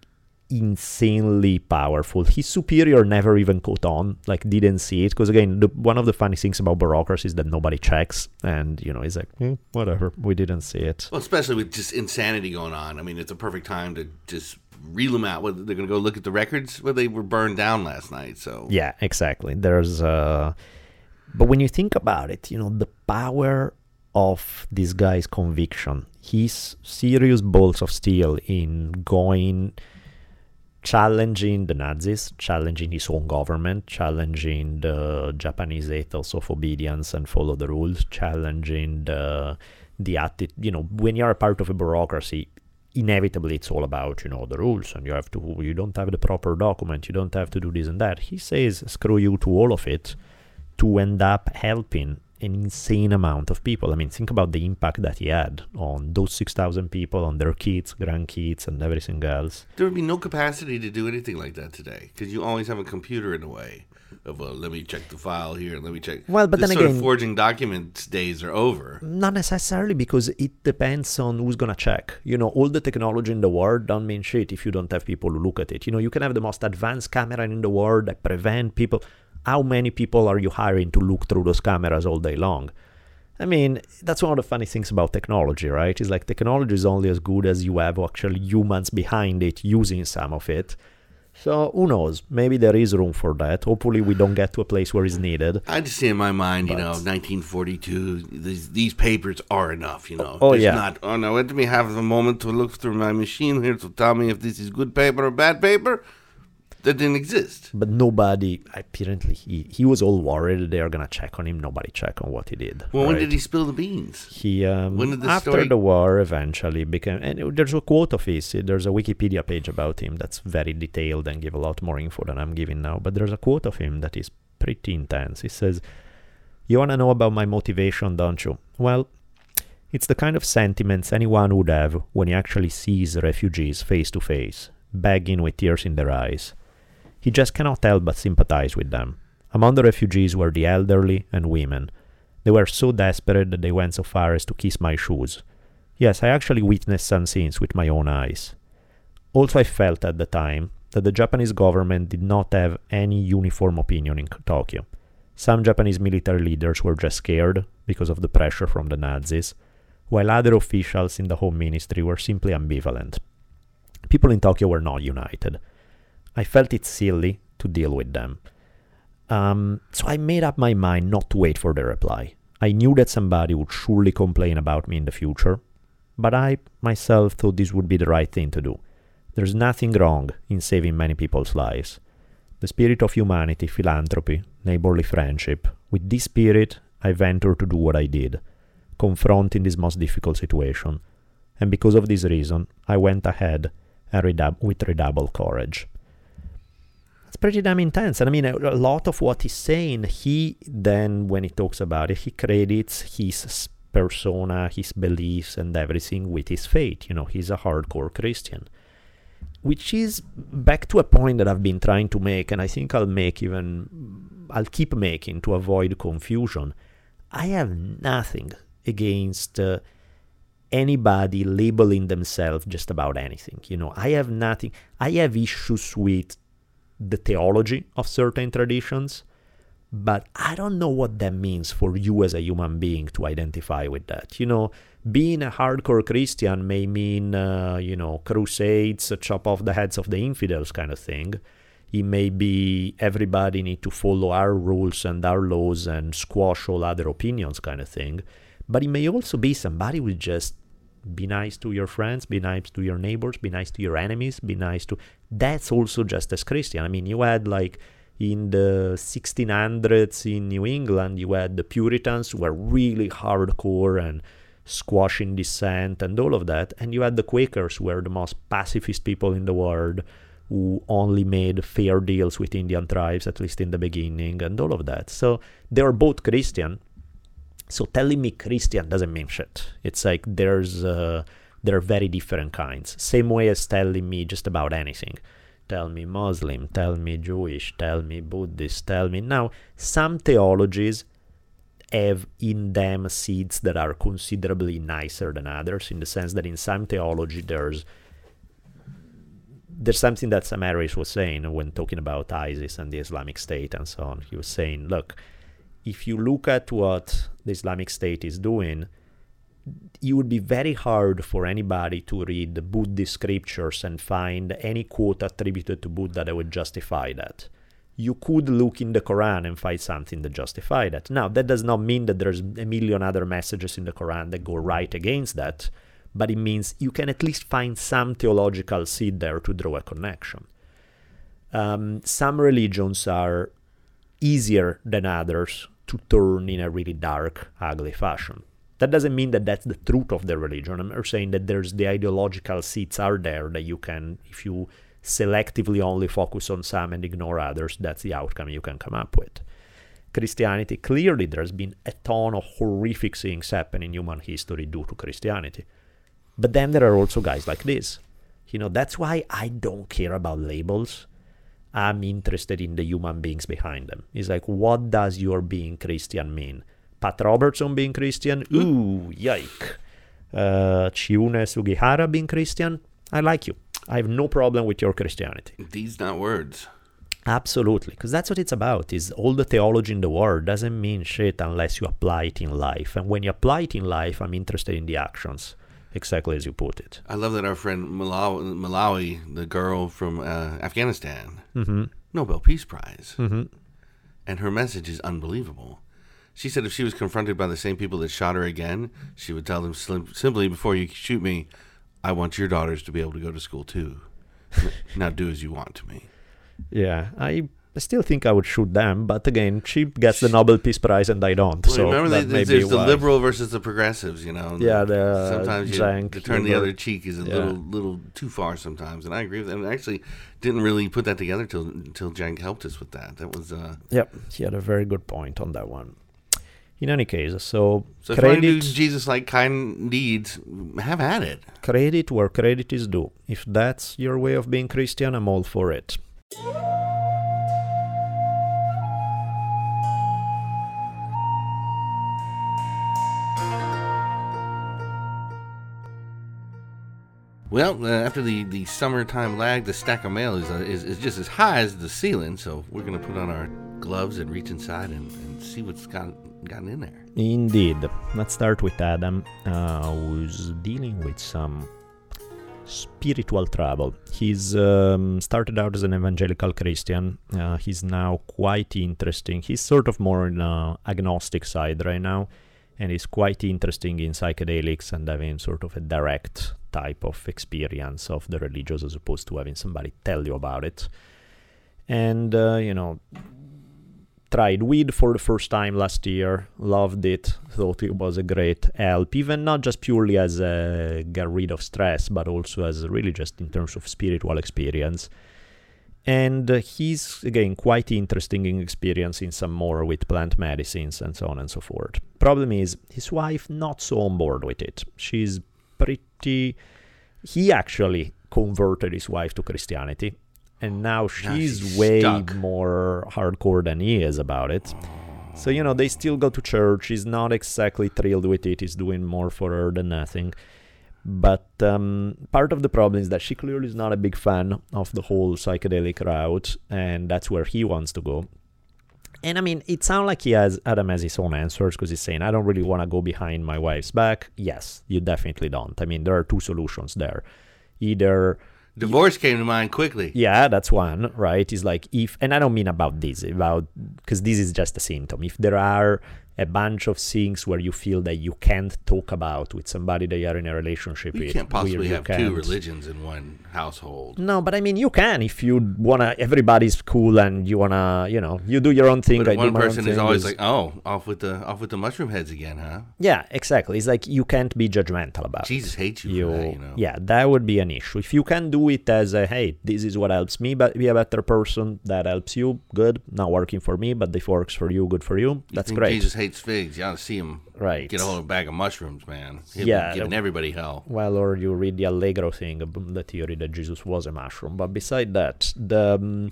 insanely powerful. His superior never even caught on, like didn't see it. Because again, the, one of the funny things about bureaucracy is that nobody checks, and you know, he's like, "Hmm, whatever, we didn't see it. Well, especially with just insanity going on. I mean, it's a perfect time to just reel them out. What, they're going to go look at the records where they were burned down last night. So Yeah, exactly. There's, uh, but when you think about it, you know, the power of this guy's conviction, his serious balls of steel in going challenging the Nazis, challenging his own government, challenging the Japanese ethos of obedience and follow the rules, challenging the the atti- you know when you're a part of a bureaucracy, inevitably it's all about you know the rules and you have to you don't have the proper document you don't have to do this and that. He says screw you to all of it to end up helping an insane amount of people i mean think about the impact that he had on those 6000 people on their kids grandkids and everything else There would be no capacity to do anything like that today because you always have a computer in a way of well, let me check the file here let me check. Well, but this then sort again- of forging documents days are over. Not necessarily because it depends on who's gonna check. You know, all the technology in the world don't mean shit if you don't have people who look at it. You know, you can have the most advanced camera in the world that prevent people. How many people are you hiring to look through those cameras all day long? I mean, that's one of the funny things about technology, right? It's like technology is only as good as you have actually humans behind it using some of it. So who knows? Maybe there is room for that. Hopefully, we don't get to a place where it's needed. I just see in my mind, you know, 1942. These these papers are enough, you know. Oh, There's yeah. Not. Oh no, let me have a moment to look through my machine here to tell me if this is good paper or bad paper. That didn't exist. but nobody apparently he, he was all worried they're gonna check on him. Nobody check on what he did Well, when did he spill the beans? he um, when did the after story- the war eventually became and there's a quote of his. There's a wikipedia page about him that's very detailed and give a lot more info than i'm giving now. But there's a quote of him that is pretty intense. He says you want to know about my motivation don't you? Well it's the kind of sentiments anyone would have when he actually sees refugees face to face begging with tears in their eyes he just cannot help but sympathize with them. Among the refugees were the elderly and women. They were so desperate that they went so far as to kiss my shoes. Yes, I actually witnessed some scenes with my own eyes. Also, I felt at the time that the Japanese government did not have any uniform opinion in Tokyo. Some Japanese military leaders were just scared because of the pressure from the Nazis, while other officials in the Home Ministry were simply ambivalent. People in Tokyo were not united. I felt it silly to deal with them. Um, so I made up my mind not to wait for their reply. I knew that somebody would surely complain about me in the future, but I myself thought this would be the right thing to do. There's nothing wrong in saving many people's lives. The spirit of humanity, philanthropy, neighborly friendship, with this spirit, I ventured to do what I did, confronting this most difficult situation. And because of this reason, I went ahead and with redoubled courage pretty damn intense. And I mean, a, a lot of what he's saying, he then, when he talks about it, he credits his persona, his beliefs, and everything with his faith. You know, he's a hardcore Christian. Which is back to a point that I've been trying to make, and I think I'll make even, I'll keep making to avoid confusion. I have nothing against uh, anybody labeling themselves just about anything. You know, I have nothing, I have issues with the theology of certain traditions, but I don't know what that means for you as a human being to identify with that. You know, being a hardcore Christian may mean, uh, you know, crusades, chop off the heads of the infidels kind of thing. It may be everybody need to follow our rules and our laws and squash all other opinions kind of thing. But it may also be somebody who just be nice to your friends, be nice to your neighbors, be nice to your enemies, be nice to. That's also just as Christian. I mean, you had like in the 1600s in New England, you had the Puritans who were really hardcore and squashing dissent and all of that. And you had the Quakers who were the most pacifist people in the world who only made fair deals with Indian tribes, at least in the beginning, and all of that. So they were both Christian, so telling me Christian doesn't mean shit. It's like there's uh, there are very different kinds. Same way as telling me just about anything. Tell me Muslim, tell me Jewish, tell me Buddhist, tell me now some theologies have in them seeds that are considerably nicer than others in the sense that in some theology there's there's something that Sam Harris was saying when talking about ISIS and the Islamic State and so on. He was saying, look, if you look at what the Islamic State is doing, it would be very hard for anybody to read the Buddhist scriptures and find any quote attributed to Buddha that would justify that. You could look in the Quran and find something that justify that. Now, that does not mean that there's a million other messages in the Quran that go right against that, but it means you can at least find some theological seed there to draw a connection. Um, some religions are easier than others to turn in a really dark, ugly fashion. That doesn't mean that that's the truth of the religion. I'm saying that there's the ideological seeds are there that you can, if you selectively only focus on some and ignore others, that's the outcome you can come up with. Christianity, clearly there's been a ton of horrific things happen in human history due to Christianity. But then there are also guys like this. You know, that's why I don't care about labels. I'm interested in the human beings behind them. It's like, what does your being Christian mean? Pat Robertson being Christian? Ooh, yike. Uh, Chiune Sugihara being Christian? I like you. I have no problem with your Christianity. These not words. Absolutely, because that's what it's about. Is all the theology in the world doesn't mean shit unless you apply it in life. And when you apply it in life, I'm interested in the actions, exactly as you put it. I love that our friend Malala, Malala the girl from uh, Afghanistan, Mm-hmm. Nobel Peace Prize, Mm-hmm. and her message is unbelievable. She said if she was confronted by the same people that shot her again, she would tell them slim- simply, "Before you shoot me, I want your daughters to be able to go to school too. now do as you want to me." Yeah, I still think I would shoot them, but again, she gets the Nobel Peace Prize and I don't. Well, so remember, may there's the liberal versus the progressives. You know. Yeah, the sometimes you, to turn the other cheek is a Yeah. little little too far sometimes, and I agree with that. And I actually didn't really put that together till until Cenk helped us with that. That was uh. Yep, he had a very good point on that one. In any case, so, So to credit Jesus-like kind deeds, have at it. credit where credit is due. If that's your way of being Christian, I'm all for it. Well, uh, after the, the summertime lag, the stack of mail is, uh, is is just as high as the ceiling. So we're gonna put on our gloves and reach inside and, see what's got gotten in there. Indeed. Let's start with Adam, uh, who's dealing with some spiritual trouble. He's um, started out as an evangelical Christian. Uh, he's now quite interesting. He's sort of more on the agnostic side right now, and he's quite interesting in psychedelics and having sort of a direct type of experience of the religious as opposed to having somebody tell you about it. And, uh, you know, tried weed for the first time last year, loved it, thought it was a great help, even not just purely as a get rid of stress, but also as really just in terms of spiritual experience. And uh, he's again quite interesting in experiencing some more with plant medicines and so on and so forth. Problem is, his wife not so on board with it. She's pretty. He actually converted his wife to Christianity, and now she's, she's way stuck. more hardcore than he is about it. So you know they still go to church. He's not exactly thrilled with it. He's doing more for her than nothing. But um, part of the problem is that she clearly is not a big fan of the whole psychedelic route, and that's where he wants to go. And I mean, it sounds like he has Adam has his own answers because he's saying, "I don't really want to go behind my wife's back." Yes, you definitely don't. I mean, there are two solutions there. Either Divorce came to mind quickly. yeah, that's one, right? Is like if, and I don't mean about this, about because this is just a symptom. If there are a bunch of things where you feel that you can't talk about with somebody that you are in a relationship We with, can't possibly you have two can't- religions in one household. No, but I mean, you can if you wanna. Everybody's cool, and you wanna, you know, you do your own thing. But I if do one person is always is- like, "Oh, off with the off with the mushroom heads again, huh?" yeah, exactly. It's like you can't be judgmental about. it. Jesus hates you, for that, you know. yeah that would be an issue if you can do it as a hey this is what helps me but be a better person that helps you good not working for me but if works for you good for you You that's think great Jesus hates figs. You ought to see him right get a a bag of mushrooms, man. He'll Yeah, giving everybody hell. well or you read the Allegro thing the theory that jesus was a mushroom but beside that the um,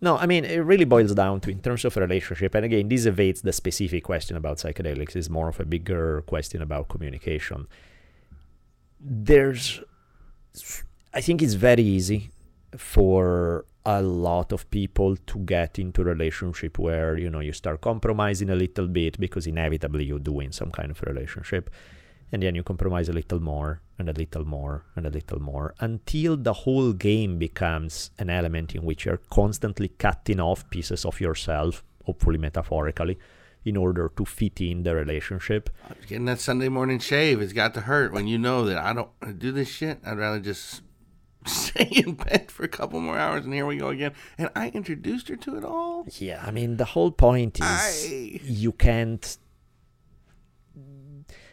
no i mean it really boils down to in terms of relationship and again this evades the specific question about psychedelics it's more of a bigger question about communication there's i think it's very easy for a lot of people to get into a relationship where you know you start compromising a little bit because inevitably you do in some kind of relationship and then you compromise a little more and a little more and a little more until the whole game becomes an element in which you're constantly cutting off pieces of yourself hopefully metaphorically in order to fit in the relationship Getting that Sunday morning shave has got to hurt when you know that I don't do this shit. I'd rather just stay in bed for a couple more hours and here we go again. And I introduced her to it all. Yeah, I mean the whole point is I- you can't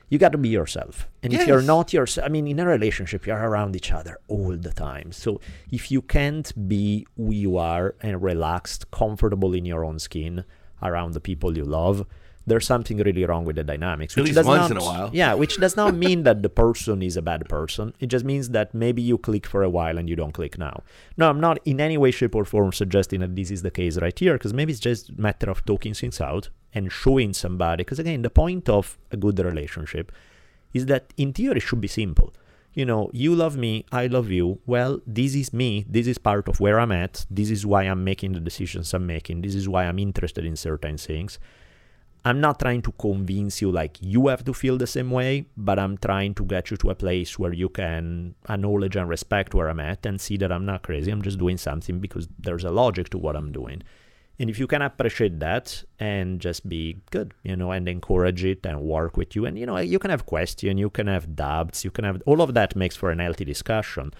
you got to be yourself. And if you're not yourself, I mean, in a relationship, you're around each other all the time. So if you can't be who you are and relaxed, comfortable in your own skin around the people you love, there's something really wrong with the dynamics. At which least does once not, in a while. Yeah, which does not mean that the person is a bad person. It just means that maybe you click for a while and you don't click now. No, I'm not in any way, shape, or form suggesting that this is the case right here, because maybe it's just a matter of talking things out and showing somebody. Because again, the point of a good relationship is that in theory it should be simple. You know, you love me, I love you. Well, this is me. This is part of where I'm at. This is why I'm making the decisions I'm making. This is why I'm interested in certain things. I'm not trying to convince you like you have to feel the same way, but I'm trying to get you to a place where you can acknowledge and respect where I'm at and see that I'm not crazy. I'm just doing something because there's a logic to what I'm doing. And if you can appreciate that and just be good, you know, and encourage it and work with you, and you know, you can have questions, you can have doubts, you can have all of that makes for an healthy discussion.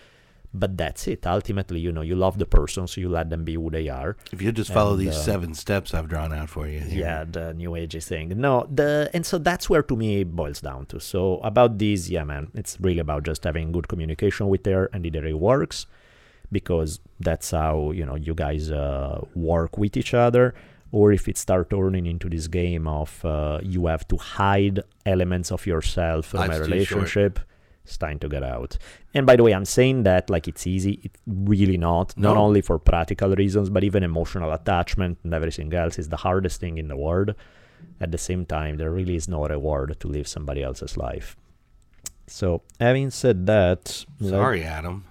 But that's it. Ultimately, you know, you love the person, so you let them be who they are. If you just follow And, these uh, seven steps I've drawn out for you. here. Yeah, the new age thing. No, the and so that's where to me it boils down to. So about this, yeah, man, it's really about just having good communication with her, and either it works because that's how you know you guys uh, work with each other, or if it start turning into this game of uh, you have to hide elements of yourself from Life's a too short. It's time to get out. And by the way, I'm saying that like it's easy. It's really not. Not only for practical reasons, but even emotional attachment and everything else is the hardest thing in the world. At the same time, there really is no reward to live somebody else's life. So, having said that, Sorry, Adam.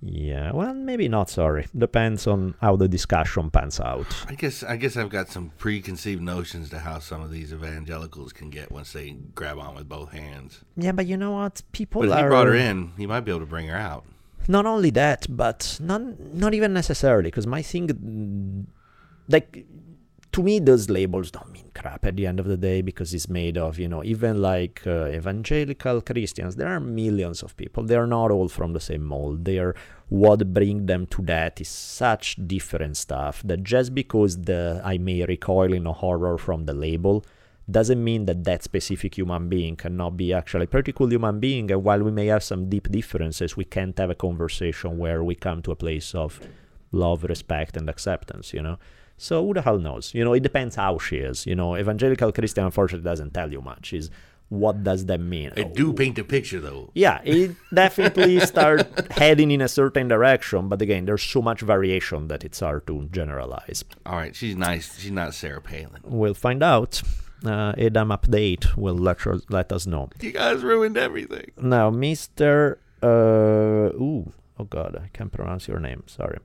Yeah, well, maybe not sorry. Depends on how the discussion pans out. I guess I guess I've got some preconceived notions to how some of these evangelicals can get once they grab on with both hands. Yeah, but you know what? People But if are he brought her in, he might be able to bring her out. not only that, but not not even necessarily because my thing, like to me, those labels don't mean crap at the end of the day because it's made of you know even like uh, evangelical Christians. There are millions of people. They are not all from the same mold. They are what bring them to that is such different stuff that just because the I may recoil in a horror from the label doesn't mean that that specific human being cannot be actually a pretty cool human being and while we may have some deep differences we can't have a conversation where we come to a place of love respect and acceptance you know so who the hell knows you know it depends how she is you know evangelical christian unfortunately doesn't tell you much is what does that mean It do paint a picture though. yeah, it definitely start heading in a certain direction, but again, there's so much variation that it's hard to generalize. All right, she's nice. She's not Sarah Palin. We'll find out. Uh, Adam update will let, us- let us know. You guys ruined everything. Now, Mr. Uh, ooh, oh god, I can't pronounce your name. Sorry.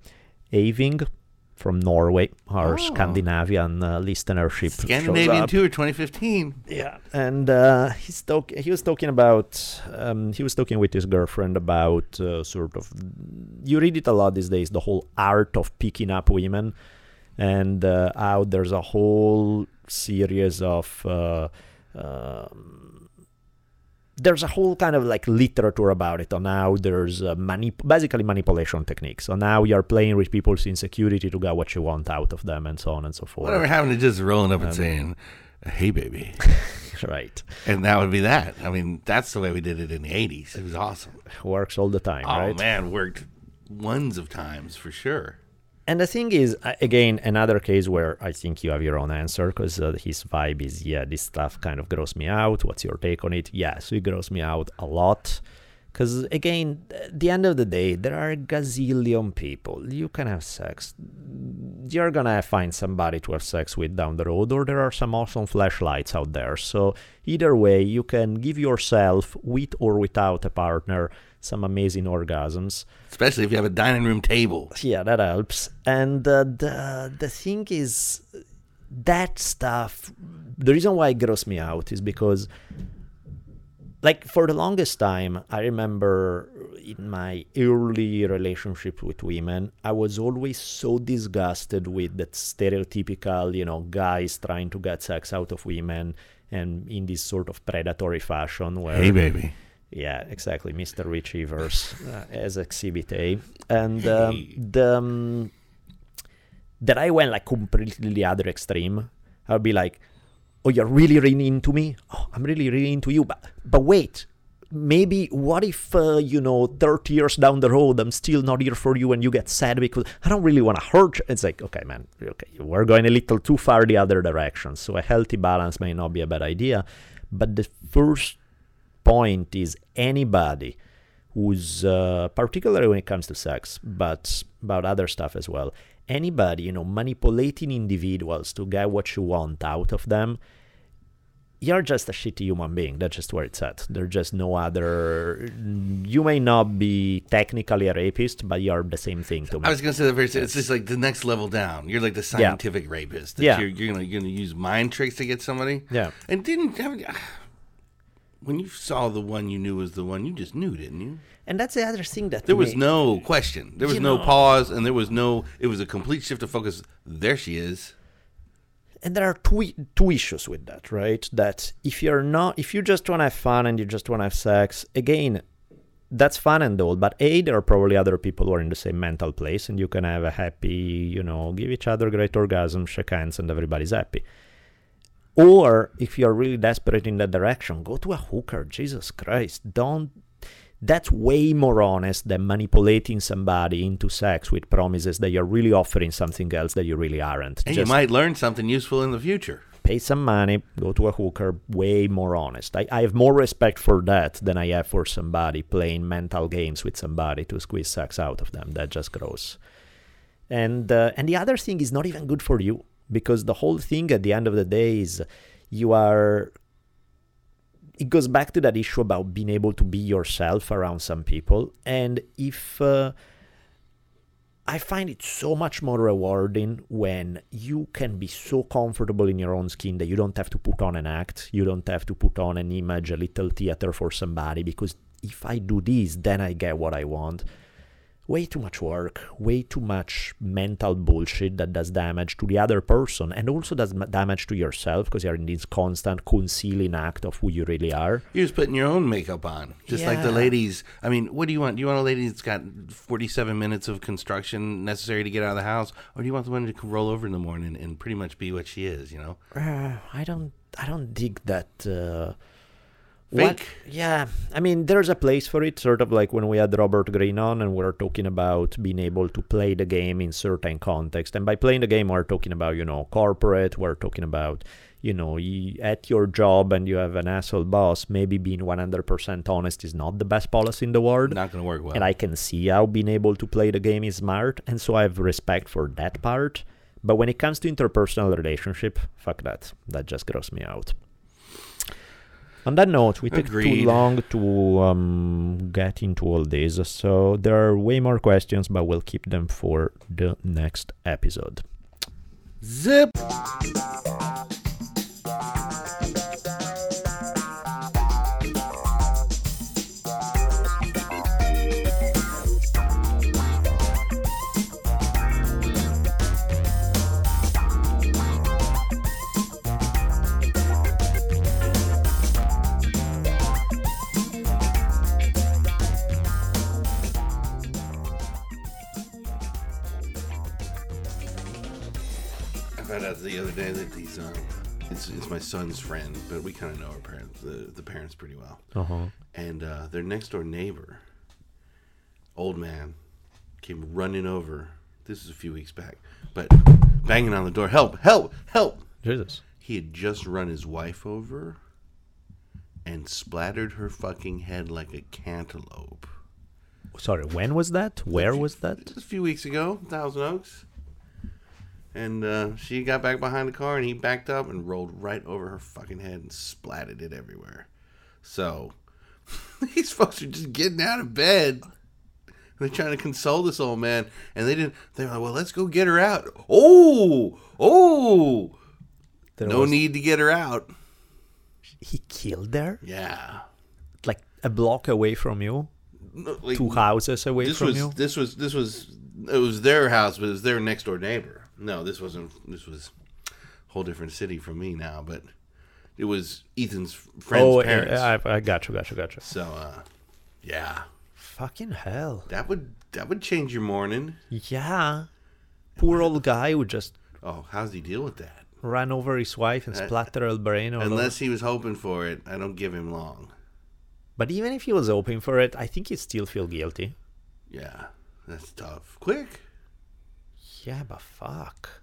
Aving from Norway, our Oh. Scandinavian uh, listenership. Scandinavian tour 2015. Yeah, and uh, he's talk- he was talking about um, he was talking with his girlfriend about uh, sort of you read it a lot these days the whole art of picking up women and uh, how there's a whole series of uh, um, there's a whole kind of like literature about it on how there's manip- basically manipulation techniques on how you're playing with people's insecurity to get what you want out of them and so on and so forth Whatever happened to just rolling up and um, saying, "Hey, baby," right and that would be that. I mean, that's the way we did it in the 80s. It was awesome. works all the time Oh right man, worked ones of times for sure. And the thing is, again, another case where I think you have your own answer because uh, his vibe is, yeah, this stuff kind of grosses me out. What's your take on it? Yes, it grosses me out a lot. Because, again, at the end of the day, there are a gazillion people. You can have sex. You're to find somebody to have sex with down the road, or there are some awesome flashlights out there. So, either way, you can give yourself, with or without a partner, some amazing orgasms Especially if you have a dining room table. yeah that helps and uh, the the thing is that stuff the reason why it grossed me out is because like for the longest time i remember in my early relationship with women i was always so disgusted with that stereotypical you know guys trying to get sex out of women and in this sort of predatory fashion where Hey, baby. Yeah, exactly, Mr. Retrievers uh, as Exhibit A, and um, the um, that I went like completely the other extreme. I'd be like, oh you're really really into me? Oh i'm really really into you. But but wait maybe what if uh, you know 30 years down the road i'm still not here for you and you get sad because i don't really want to hurt you. It's like okay man okay. We're going a little too far the other direction. So a healthy balance may not be a bad idea. But the first point is anybody who's uh, particularly when it comes to sex but about other stuff as well anybody you know manipulating individuals to get what you want out of them you're just a shitty human being that's just where it's at there's just no other you may not be technically a rapist but you're the same thing to me I was gonna say the very same. It's just like the next level down. You're like the scientific rapist. That Yeah. You're, you're gonna you're gonna use mind tricks to get somebody. Yeah. And didn't when you saw the one you knew was the one, you just knew, didn't you? and that's the other thing that There was no question. There was You no know- pause, and there was no. It was a complete shift of focus. There she is. and there are two two issues with that, right? That if you're not, if you just want to have fun and you just want to have sex, again, that's fun and all. But a, there are probably other people who are in the same mental place, and you can have a happy, you know, give each other great orgasm, shake hands, and everybody's happy. Or if you're really desperate in that direction, go to a hooker. Jesus Christ, don't. That's way more honest than manipulating somebody into sex with promises that you're really offering something else that you really aren't. And you might learn something useful in the future. pay some money, go to a hooker, way more honest. I, I have more respect for that than I have for somebody playing mental games with somebody to squeeze sex out of them. That just gross. And uh, and the other thing is not even good for you because the whole thing at the end of the day is you are it goes back to that issue about being able to be yourself around some people and if uh, I find it so much more rewarding when you can be so comfortable in your own skin that you don't have to put on an act, you don't have to put on an image, a little theater for somebody, because if I do this, then I get what I want. Way too much work, way too much mental bullshit that does damage to the other person and also does damage to yourself because you're in this constant concealing act of who you really are. You're just putting your own makeup on, just like the ladies. I mean, what do you want? Do you want a lady that's got 47 minutes of construction necessary to get out of the house, or do you want the one to roll over in the morning and pretty much be what she is? You know, Uh, I don't I don't dig that uh Fake? yeah, I mean, there's a place for it, sort of like when we had Robert Greene on and we are talking about being able to play the game in certain context. And by playing the game, we're talking about, you know, corporate, we're talking about, you know, you, at your job and you have an asshole boss, maybe being 100% honest is not the best policy in the world. not going to work well. And I can see how being able to play the game is smart, and so I have respect for that part. But when it comes to interpersonal relationship, fuck that. That just grosses me out. On that note, we took Agreed. too long to um, get into all this, so there are way more questions, but we'll keep them for the next episode. Zip. The other day that these um, it's it's my son's friend, but we kind of know our parents, the the parents pretty well. Uh-huh. And uh, their next door neighbor, old man, came running over. This is a few weeks back, but banging on the door, help, help, help! Jesus. He had just run his wife over and splattered her fucking head like a cantaloupe. Sorry, when was that? Where was that? Just a few weeks ago, Thousand Oaks. And uh, she got back behind the car, and he backed up and rolled right over her fucking head and splatted it everywhere. So these folks are just getting out of bed. They're trying to console this old man, and they didn't. They were like, "Well, let's go get her out." Oh, oh! There no was- need to get her out. He killed her? Yeah, Like a block away from you? No, like, Two houses away this from was you? this was this was it was their house, but it was their next door neighbor. No, this wasn't. This was a whole different city for me now, but it was Ethan's friend's oh, parents. I, I got you, got you, got you. so, uh, yeah, Fucking hell. that would that would change your morning. Yeah. Poor old guy would just Oh, how's he deal with that? ran over his wife and Uh, splattered her brain all over. Unless he was hoping for it, I don't give him long. But even if he was hoping for it, I think he'd still feel guilty. Yeah, that's tough. Quick. Yeah, but fuck.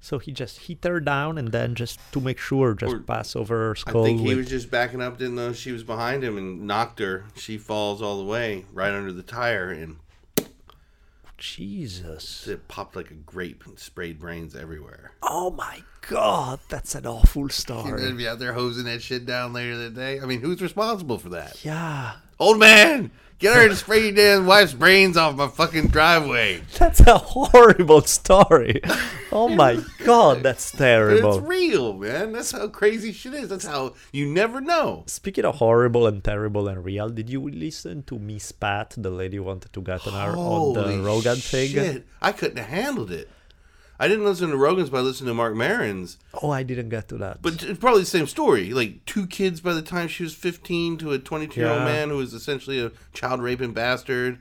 So he just hit her down and then just to make sure, just Or- pass over her I think he with- was just backing up, didn't know she was behind him, and knocked her. She falls all the way right under the tire, and Jesus. it popped like a grape and sprayed brains everywhere. Oh my god, that's an awful You're story. gonna be out there hosing that shit down later that day. I mean, who's responsible for that? Yeah. Old man, get her to spray your damn wife's brains off my fucking driveway. That's a horrible story. Oh my god, that's terrible. it's real, man. That's how crazy shit is. That's how you never know. Speaking of horrible and terrible and real, did you listen to Miss Pat, the lady who wanted to get on, our, on the Rogan thing? shit. I couldn't have handled it. I didn't listen to Rogan's, but I listened to Marc Maron's. Oh, I didn't get to that. But it's probably the same story. Like two kids by the time she was 15 to a 22 year old Yeah. man who was essentially a child raping bastard.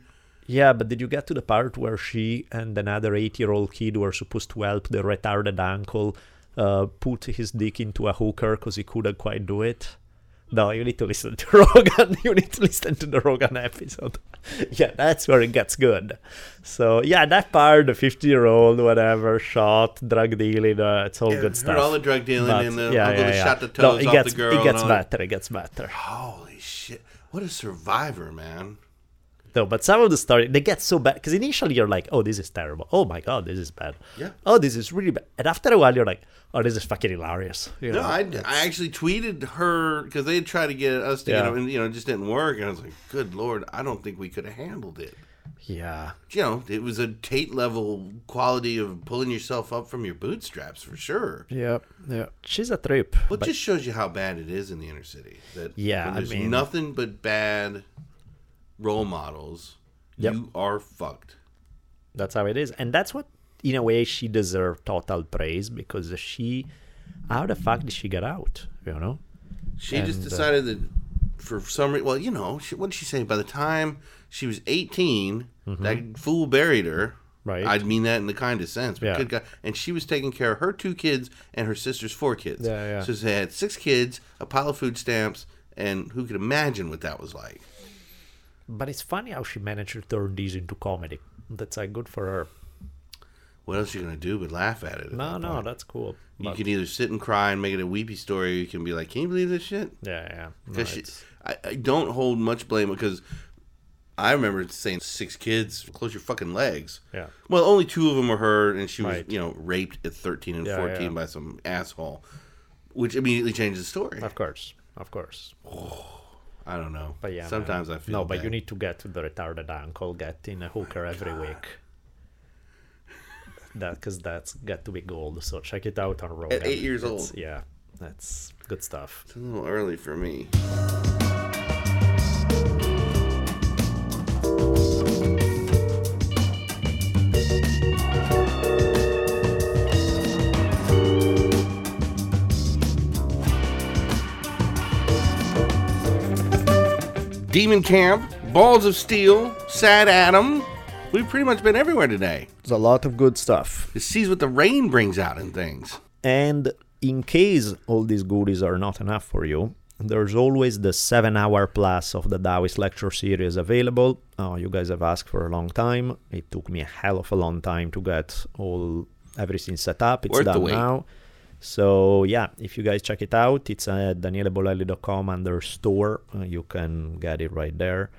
yeah, but did you get to the part where she and another eight-year-old kid were supposed to help the retarded uncle uh, put his dick into a hooker because he couldn't quite do it? No, you need to listen to Rogan. You need to listen to the Rogan episode. yeah, that's where it gets good. So yeah, that part, the fifty-year-old, whatever, shot, drug dealing, uh, it's all Yeah, good stuff. all the drug dealing But, and the uncle that shot the No, it off gets, the girl. It gets and all that. better. It gets better. Holy shit. What a survivor, man. No, but some of the story they get so bad because initially you're like, "Oh, this is terrible. Oh my god, this is bad. Yeah. Oh, this is really bad." And after a while, you're like, "Oh, this is fucking hilarious." You No. I, I actually tweeted her because they tried to get us to get Yeah. him, and you know, it just didn't work. And I was like, "Good lord, I don't think we could have handled it." yeah, You know, it was a Tate level quality of pulling yourself up from your bootstraps for sure. yeah, yeah. She's a trip. Well, it just shows you how bad it is in the inner city. That Yeah, when I there's mean- nothing but bad role models. Yep. You are fucked. that's how it is, and that's what, in a way, she deserves total praise because she, how the fuck did she get out? You know? She just And, uh, decided that for some reason, well, you know, she, what did she say? By the time she was 18, that fool buried her. Mm-hmm. Right. I mean that in the kindest sense. But Yeah. good God. And she was taking care of her two kids and her sister's four kids. Yeah, yeah. So they had six kids, a pile of food stamps, and who could imagine what that was like? But it's funny how she managed to turn these into comedy. That's like good for her. What else are you going to do but laugh at it? at No, that no, point? that's cool. You But- can either sit and cry and make it a weepy story, or you can be like, "Can you believe this shit?" yeah, yeah. No, Because it's- I, I don't hold much blame because I remember saying six kids, close your fucking legs. Yeah. Well, only two of them were her, and she was Right. you know raped at thirteen and Yeah, fourteen yeah. by some asshole, which immediately changes the story. Of course, of course. I don't know. But yeah, sometimes man. I feel no. But you need to get to the retarded uncle getting a hooker every week. That because that's got to be gold. So check it out on Rogan. eight years It's- old. Yeah, that's good stuff. It's a little early for me. Demon Camp, Balls of Steel, Sad Adam. We've pretty much been everywhere today. There's a lot of good stuff. It sees what the rain brings out in things. And in case all these goodies are not enough for you, there's always the 7 hour plus of the Taoist lecture series available. Uh, you guys have asked for a long time. It took me a hell of a long time to get all everything set up. It's Worth done now. So yeah, if you guys check it out, it's at danielebolelli.com under store. Uh, you can get it right there.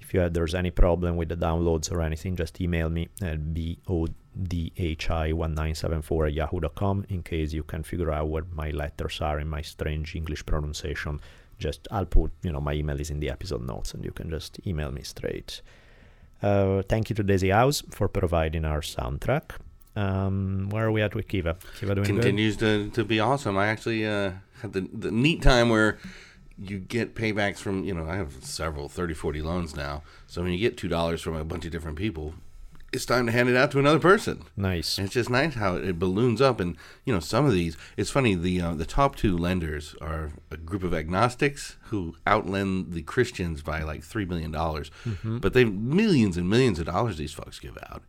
If you have, there's any problem with the downloads or anything, just email me at bodhi1974 at yahoo.com in case you can figure out what my letters are in my strange English pronunciation. Just I'll put, you know, my email is in the episode notes and you can just email me straight. Uh, thank you to Daisy House for providing our soundtrack. Um, where are we at with Kiva? Kiva doing good? continues to, to be awesome. I actually uh, had the, the neat time where you get paybacks from, you know, I have several 30, 40 loans now. So when you get $2 from a bunch of different people, it's time to hand it out to another person. Nice. And it's just nice how it balloons up. And, you know, some of these, it's funny, the, uh, the top two lenders are a group of agnostics who outlend the Christians by like $3 million. But they millions and millions of dollars these folks give out.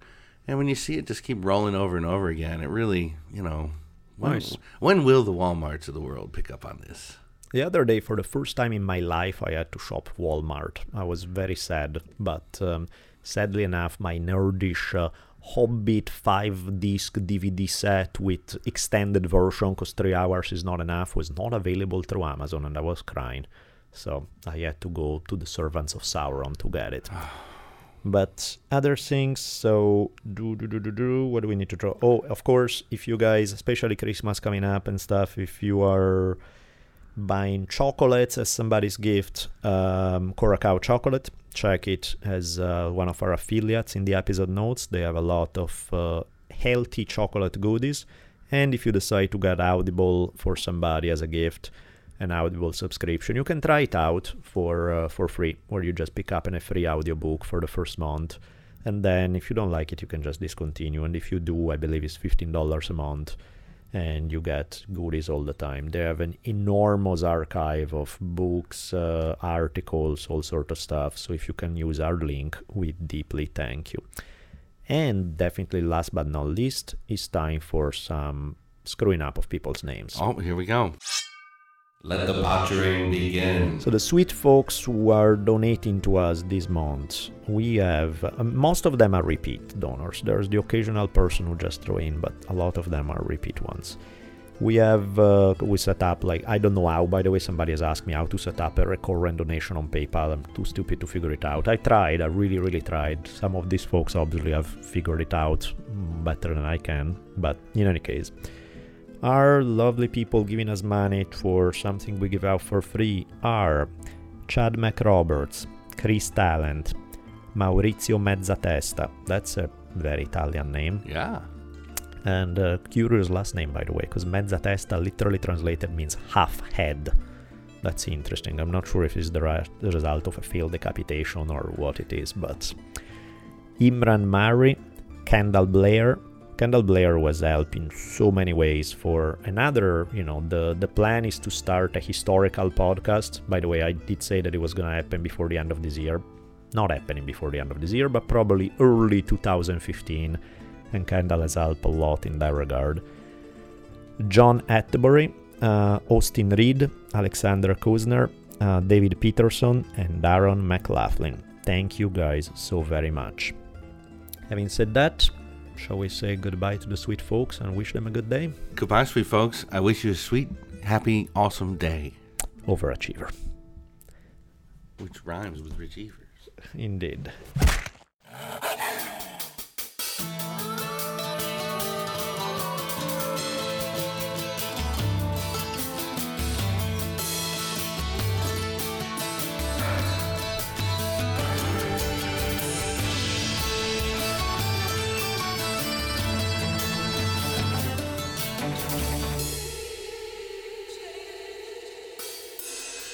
And when you see it just keep rolling over and over again, it really, you know, When, Nice. when will the Walmarts of the world pick up on this? The other day, for the first time in my life, I had to shop Walmart. I was very sad, but um, sadly enough, my nerdish uh, Hobbit 5 disc DVD set with extended version, because three hours is not enough, was not available through Amazon, and I was crying. So I had to go to the Servants of Sauron to get it. but other things so do do do do do what do we need to draw? Oh of course if you guys especially christmas coming up and stuff if you are buying chocolates as somebody's gift um chocolate check it as uh, one of our affiliates in the episode notes. They have a lot of uh, healthy chocolate goodies. And if you decide to get audible for somebody as a gift an audible subscription. You can try it out for uh, for free or you just pick up a free audiobook for the first month. And then if you don't like it you can just discontinue. And if you do i believe it's $15 a month and you get goodies all the time. They have an enormous archive of books uh, articles all sort of stuff. So if you can use our link we deeply thank you. And definitely last but not least it's time for some screwing up of people's names. Oh, here we go. Let the pottering begin. So the sweet folks who are donating to us this month, we have uh, most of them are repeat donors. There's the occasional person who just throw in, but a lot of them are repeat ones. We have uh, we set up like I don't know how. By the way, somebody has asked me how to set up a recurrent donation on PayPal. I'm too stupid to figure it out. I tried. I really, really tried. Some of these folks obviously have figured it out mm, better than I can. But in any case, our lovely people giving us money for something we give out for free are Chad McRoberts, Chris Talent, Maurizio Mezzatesta. That's a very Italian name. Yeah. And a curious last name, by the way, because Mezzatesta literally translated means half head. That's interesting. I'm not sure if it's the, ra- the result of a failed decapitation or what it is, but Imran Mari, Kendall Blair. Kendall Blair was helped in so many ways for another, you know, the, the plan is to start a historical podcast. By the way, I did say that it was going to happen before the end of this year. Not happening before the end of this year, but probably early 2015. And Kendall has helped a lot in that regard. John Atterbury, uh, Austin Reed, Alexander Kuzner, uh, David Peterson, and Darren McLaughlin. Thank you guys so very much. Having said that, shall we say goodbye to the sweet folks and wish them a good day? Goodbye, sweet folks. I wish you a sweet, happy, awesome day. Overachiever. Which rhymes with achievers. Indeed.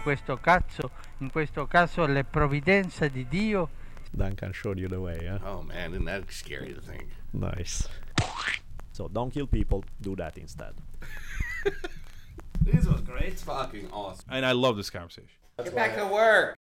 In questo caso, in questo caso le provvidenze di Dio Duncan showed you the way, yeah? Oh man, isn't that scary to think? Nice. So don't kill people, do that instead. This was great. It's fucking awesome. And I love this conversation. Get back to work.